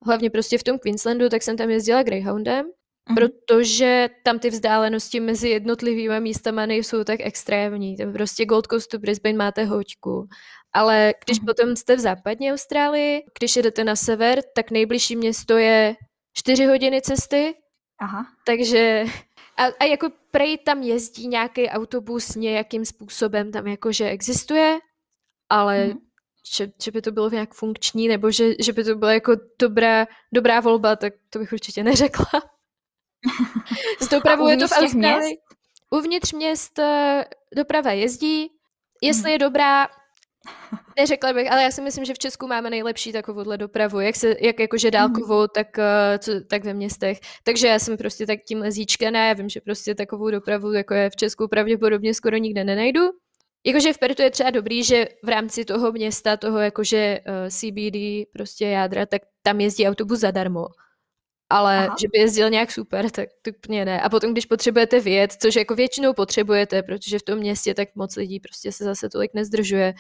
S2: Hlavně prostě v tom Queenslandu, tak jsem tam jezdila Greyhoundem, mm-hmm. protože tam ty vzdálenosti mezi jednotlivými místama nejsou tak extrémní. Tam prostě Gold Coast to Brisbane máte hoďku. Ale když mm-hmm. potom jste v západní Austrálii, když jedete na sever, tak nejbližší město je 4 hodiny cesty. Aha. Takže a, a jako prej tam jezdí nějaký autobus nějakým způsobem, tam jakože existuje, ale mm-hmm. že, že by to bylo nějak funkční, nebo že, že by to byla jako dobrá, dobrá volba, tak to bych určitě neřekla. <laughs> S dopravou je to v Austrálii. Měst? Uvnitř měst eh, doprava jezdí. Jestli mm. je dobrá, Neřekla bych, ale já si myslím, že v Česku máme nejlepší takovouhle dopravu, jak, se, jak jakože dálkovou, mm. tak, uh, co, tak ve městech. Takže já jsem prostě tak tímhle zíčkaná, já vím, že prostě takovou dopravu, jako je v Česku, pravděpodobně skoro nikde nenajdu. Jakože v Pertu je třeba dobrý, že v rámci toho města, toho jakože uh, eh, CBD, prostě jádra, tak tam jezdí autobus zadarmo. Ale Aha. že by jezdil nějak super, <laughs> tak to úplně ne. A potom, když potřebujete vyjet, což jako většinou potřebujete, protože v tom městě tak moc lidí prostě se zase tolik nezdržuje,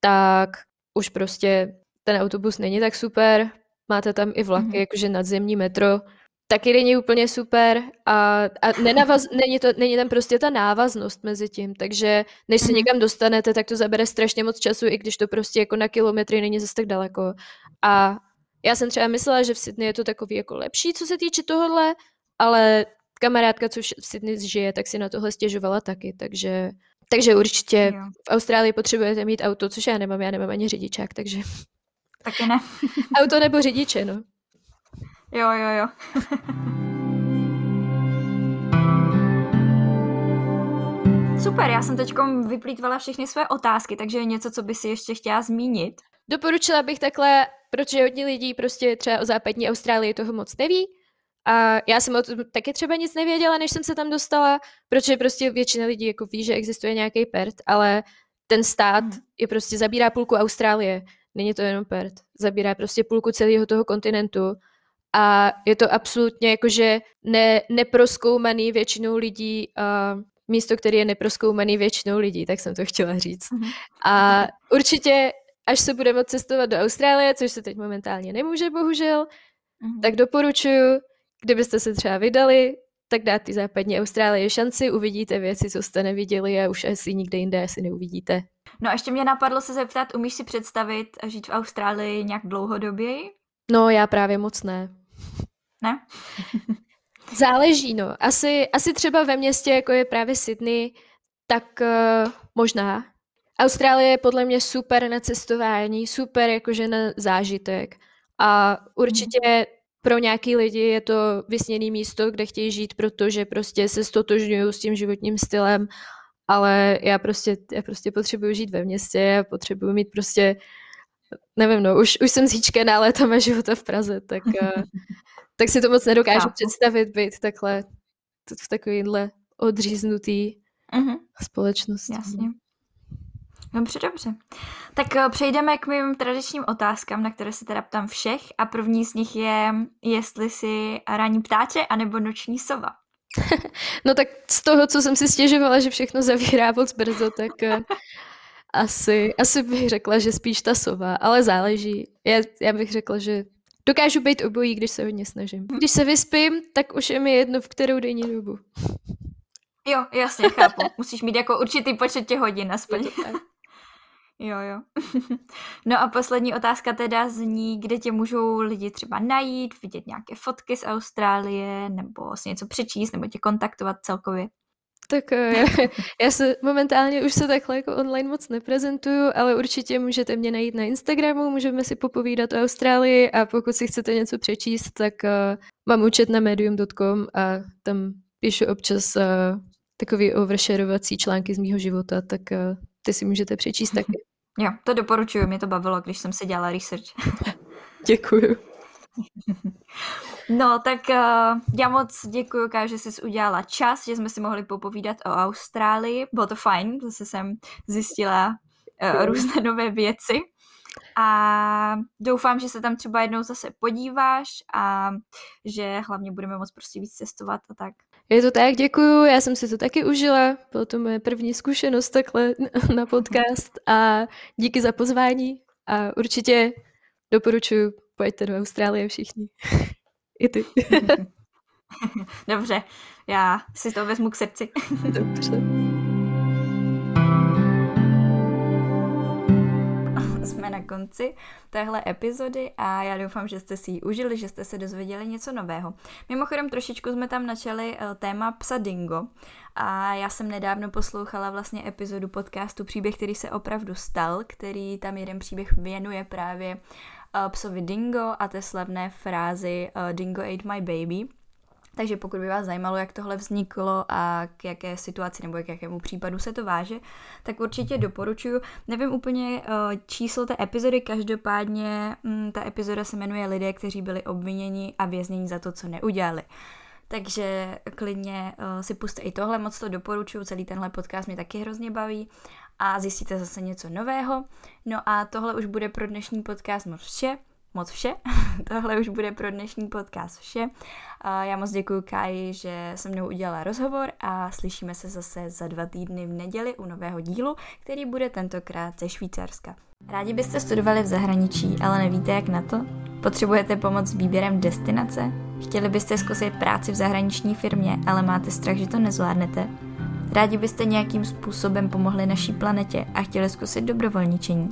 S2: tak už prostě ten autobus není tak super, máte tam i vlaky, mm-hmm. jakože nadzemní metro, taky není úplně super a, a nenavaz, <laughs> není, to, není tam prostě ta návaznost mezi tím, takže než se mm-hmm. někam dostanete, tak to zabere strašně moc času, i když to prostě jako na kilometry není zase tak daleko. A já jsem třeba myslela, že v Sydney je to takový jako lepší, co se týče tohohle, ale kamarádka, co v Sydney žije, tak si na tohle stěžovala taky, takže takže určitě jo. v Austrálii potřebujete mít auto, což já nemám, já nemám ani řidičák, takže...
S1: Taky ne. <laughs>
S2: auto nebo řidiče, no.
S1: Jo, jo, jo. <laughs> Super, já jsem teď vyplýtvala všechny své otázky, takže je něco, co by si ještě chtěla zmínit.
S2: Doporučila bych takhle, protože hodně lidí prostě třeba o západní Austrálii toho moc neví, a já jsem o tom taky třeba nic nevěděla, než jsem se tam dostala, protože prostě většina lidí jako ví, že existuje nějaký PERT, ale ten stát hmm. je prostě zabírá půlku Austrálie. Není to jenom PERT. Zabírá prostě půlku celého toho kontinentu. A je to absolutně jakože ne, neproskoumaný většinou lidí, uh, místo, které je neproskoumaný většinou lidí, tak jsem to chtěla říct. Hmm. A určitě, až se budeme cestovat do Austrálie, což se teď momentálně nemůže, bohužel, hmm. tak doporučuju Kdybyste se třeba vydali, tak dát ty západní Austrálie šanci, uvidíte věci, co jste neviděli a už asi nikde jinde asi neuvidíte.
S1: No a ještě mě napadlo se zeptat, umíš si představit žít v Austrálii nějak dlouhodoběji?
S2: No já právě moc ne.
S1: Ne? <laughs>
S2: Záleží, no. Asi, asi třeba ve městě, jako je právě Sydney, tak uh, možná. Austrálie je podle mě super na cestování, super jakože na zážitek. A určitě pro nějaký lidi je to vysněné místo, kde chtějí žít, protože prostě se stotožňují s tím životním stylem, ale já prostě, já prostě potřebuji žít ve městě, potřebuji mít prostě, nevím, no, už, už jsem zíčkená létama života v Praze, tak, eh, <laughs> tak si to moc nedokážu Chápu. představit být takhle v takovýhle odříznutý uh-huh. společnosti.
S1: Jasně. Dobře, dobře. Tak eh, přejdeme k mým tradičním otázkám, na které se teda ptám všech a první z nich je, jestli si ranní ptáče anebo noční sova. <laughs>
S2: no tak z toho, co jsem si stěžovala, že všechno zavírá moc brzo, tak eh, asi, asi bych řekla, že spíš ta sova, ale záleží. Já, já bych řekla, že dokážu být obojí, když se hodně snažím. Když se vyspím, tak už je mi jedno, v kterou denní dobu.
S1: Jo, jasně, chápu. Musíš mít jako určitý počet těch hodin aspoň. <laughs> Jo, jo. <laughs> no a poslední otázka teda zní, kde tě můžou lidi třeba najít, vidět nějaké fotky z Austrálie, nebo si něco přečíst, nebo tě kontaktovat celkově.
S2: Tak eh, já, <laughs> <laughs> já se momentálně už se takhle jako online moc neprezentuju, ale určitě můžete mě najít na Instagramu, můžeme si popovídat o Austrálii a pokud si chcete něco přečíst, tak uh, mám účet na medium.com a tam píšu občas uh, takový oversharovací články z mýho života, tak uh, ty si můžete přečíst taky. <laughs>
S1: Jo, to doporučuju, mě to bavilo, když jsem si dělala research.
S2: Děkuju. <laughs>
S1: No, tak uh, já moc děkuji, Ká, že jsi udělala čas, že jsme si mohli popovídat o Austrálii. Bylo to fajn, zase jsem zjistila uh, různé nové věci. A doufám, že se tam třeba jednou zase podíváš a že hlavně budeme moc prostě víc cestovat a tak.
S2: Je to tak, děkuju, já jsem si to taky užila, byla to moje první zkušenost takhle <laughs> na podcast a díky za pozvání a určitě doporučuji, pojďte do Austrálie všichni. <laughs> I ty. <laughs>
S1: Dobře, já si to vezmu k srdci. <laughs>
S2: Dobře.
S1: Jsme na konci téhle epizody a já doufám, že jste si ji užili, že jste se dozvěděli něco nového. Mimochodem trošičku jsme tam načali eh, téma psa Dingo a já jsem nedávno poslouchala vlastně epizodu podcastu Příběh, který se opravdu stal, který tam jeden příběh věnuje právě uh, psovi Dingo a té slavné frázi uh, Dingo ate my baby. Takže pokud by vás zajímalo, jak tohle vzniklo a k jaké situaci nebo k jakému případu se to váže, tak určitě doporučuju. Nevím úplně uh, číslo té epizody, každopádně um, ta epizoda se jmenuje Lidé, kteří byli obviněni a vězněni za to, co neudělali. Takže klidně si puste i tohle, moc to doporučuju, celý tenhle podcast mě taky hrozně baví a zjistíte zase něco nového. No a tohle už bude pro dnešní podcast moc vše. Moc vše. <laughs> tohle už bude pro dnešní podcast vše. Já moc děkuji Káji, že se mnou udělala rozhovor a slyšíme se zase za dva týdny v neděli u nového dílu, který bude tentokrát ze Švýcarska. Rádi byste studovali v zahraničí, ale nevíte jak na to? Potřebujete pomoc s výběrem destinace? Chtěli byste zkusit práci v zahraniční firmě, ale máte strach, že to nezvládnete? Rádi byste nějakým způsobem pomohli naší planetě a chtěli zkusit dobrovolničení.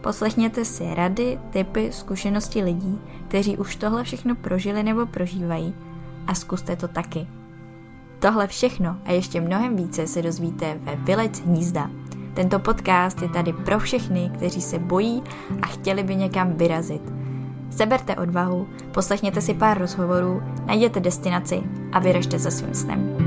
S1: Poslechněte si rady, typy, zkušenosti lidí, kteří už tohle všechno prožili nebo prožívají a zkuste to taky. Tohle všechno a ještě mnohem více se dozvíte ve Vylec hnízda. Tento podcast je tady pro všechny, kteří se bojí a chtěli by někam vyrazit. Seberte odvahu, poslechněte si pár rozhovorů, najděte destinaci a vyražte za svým snem.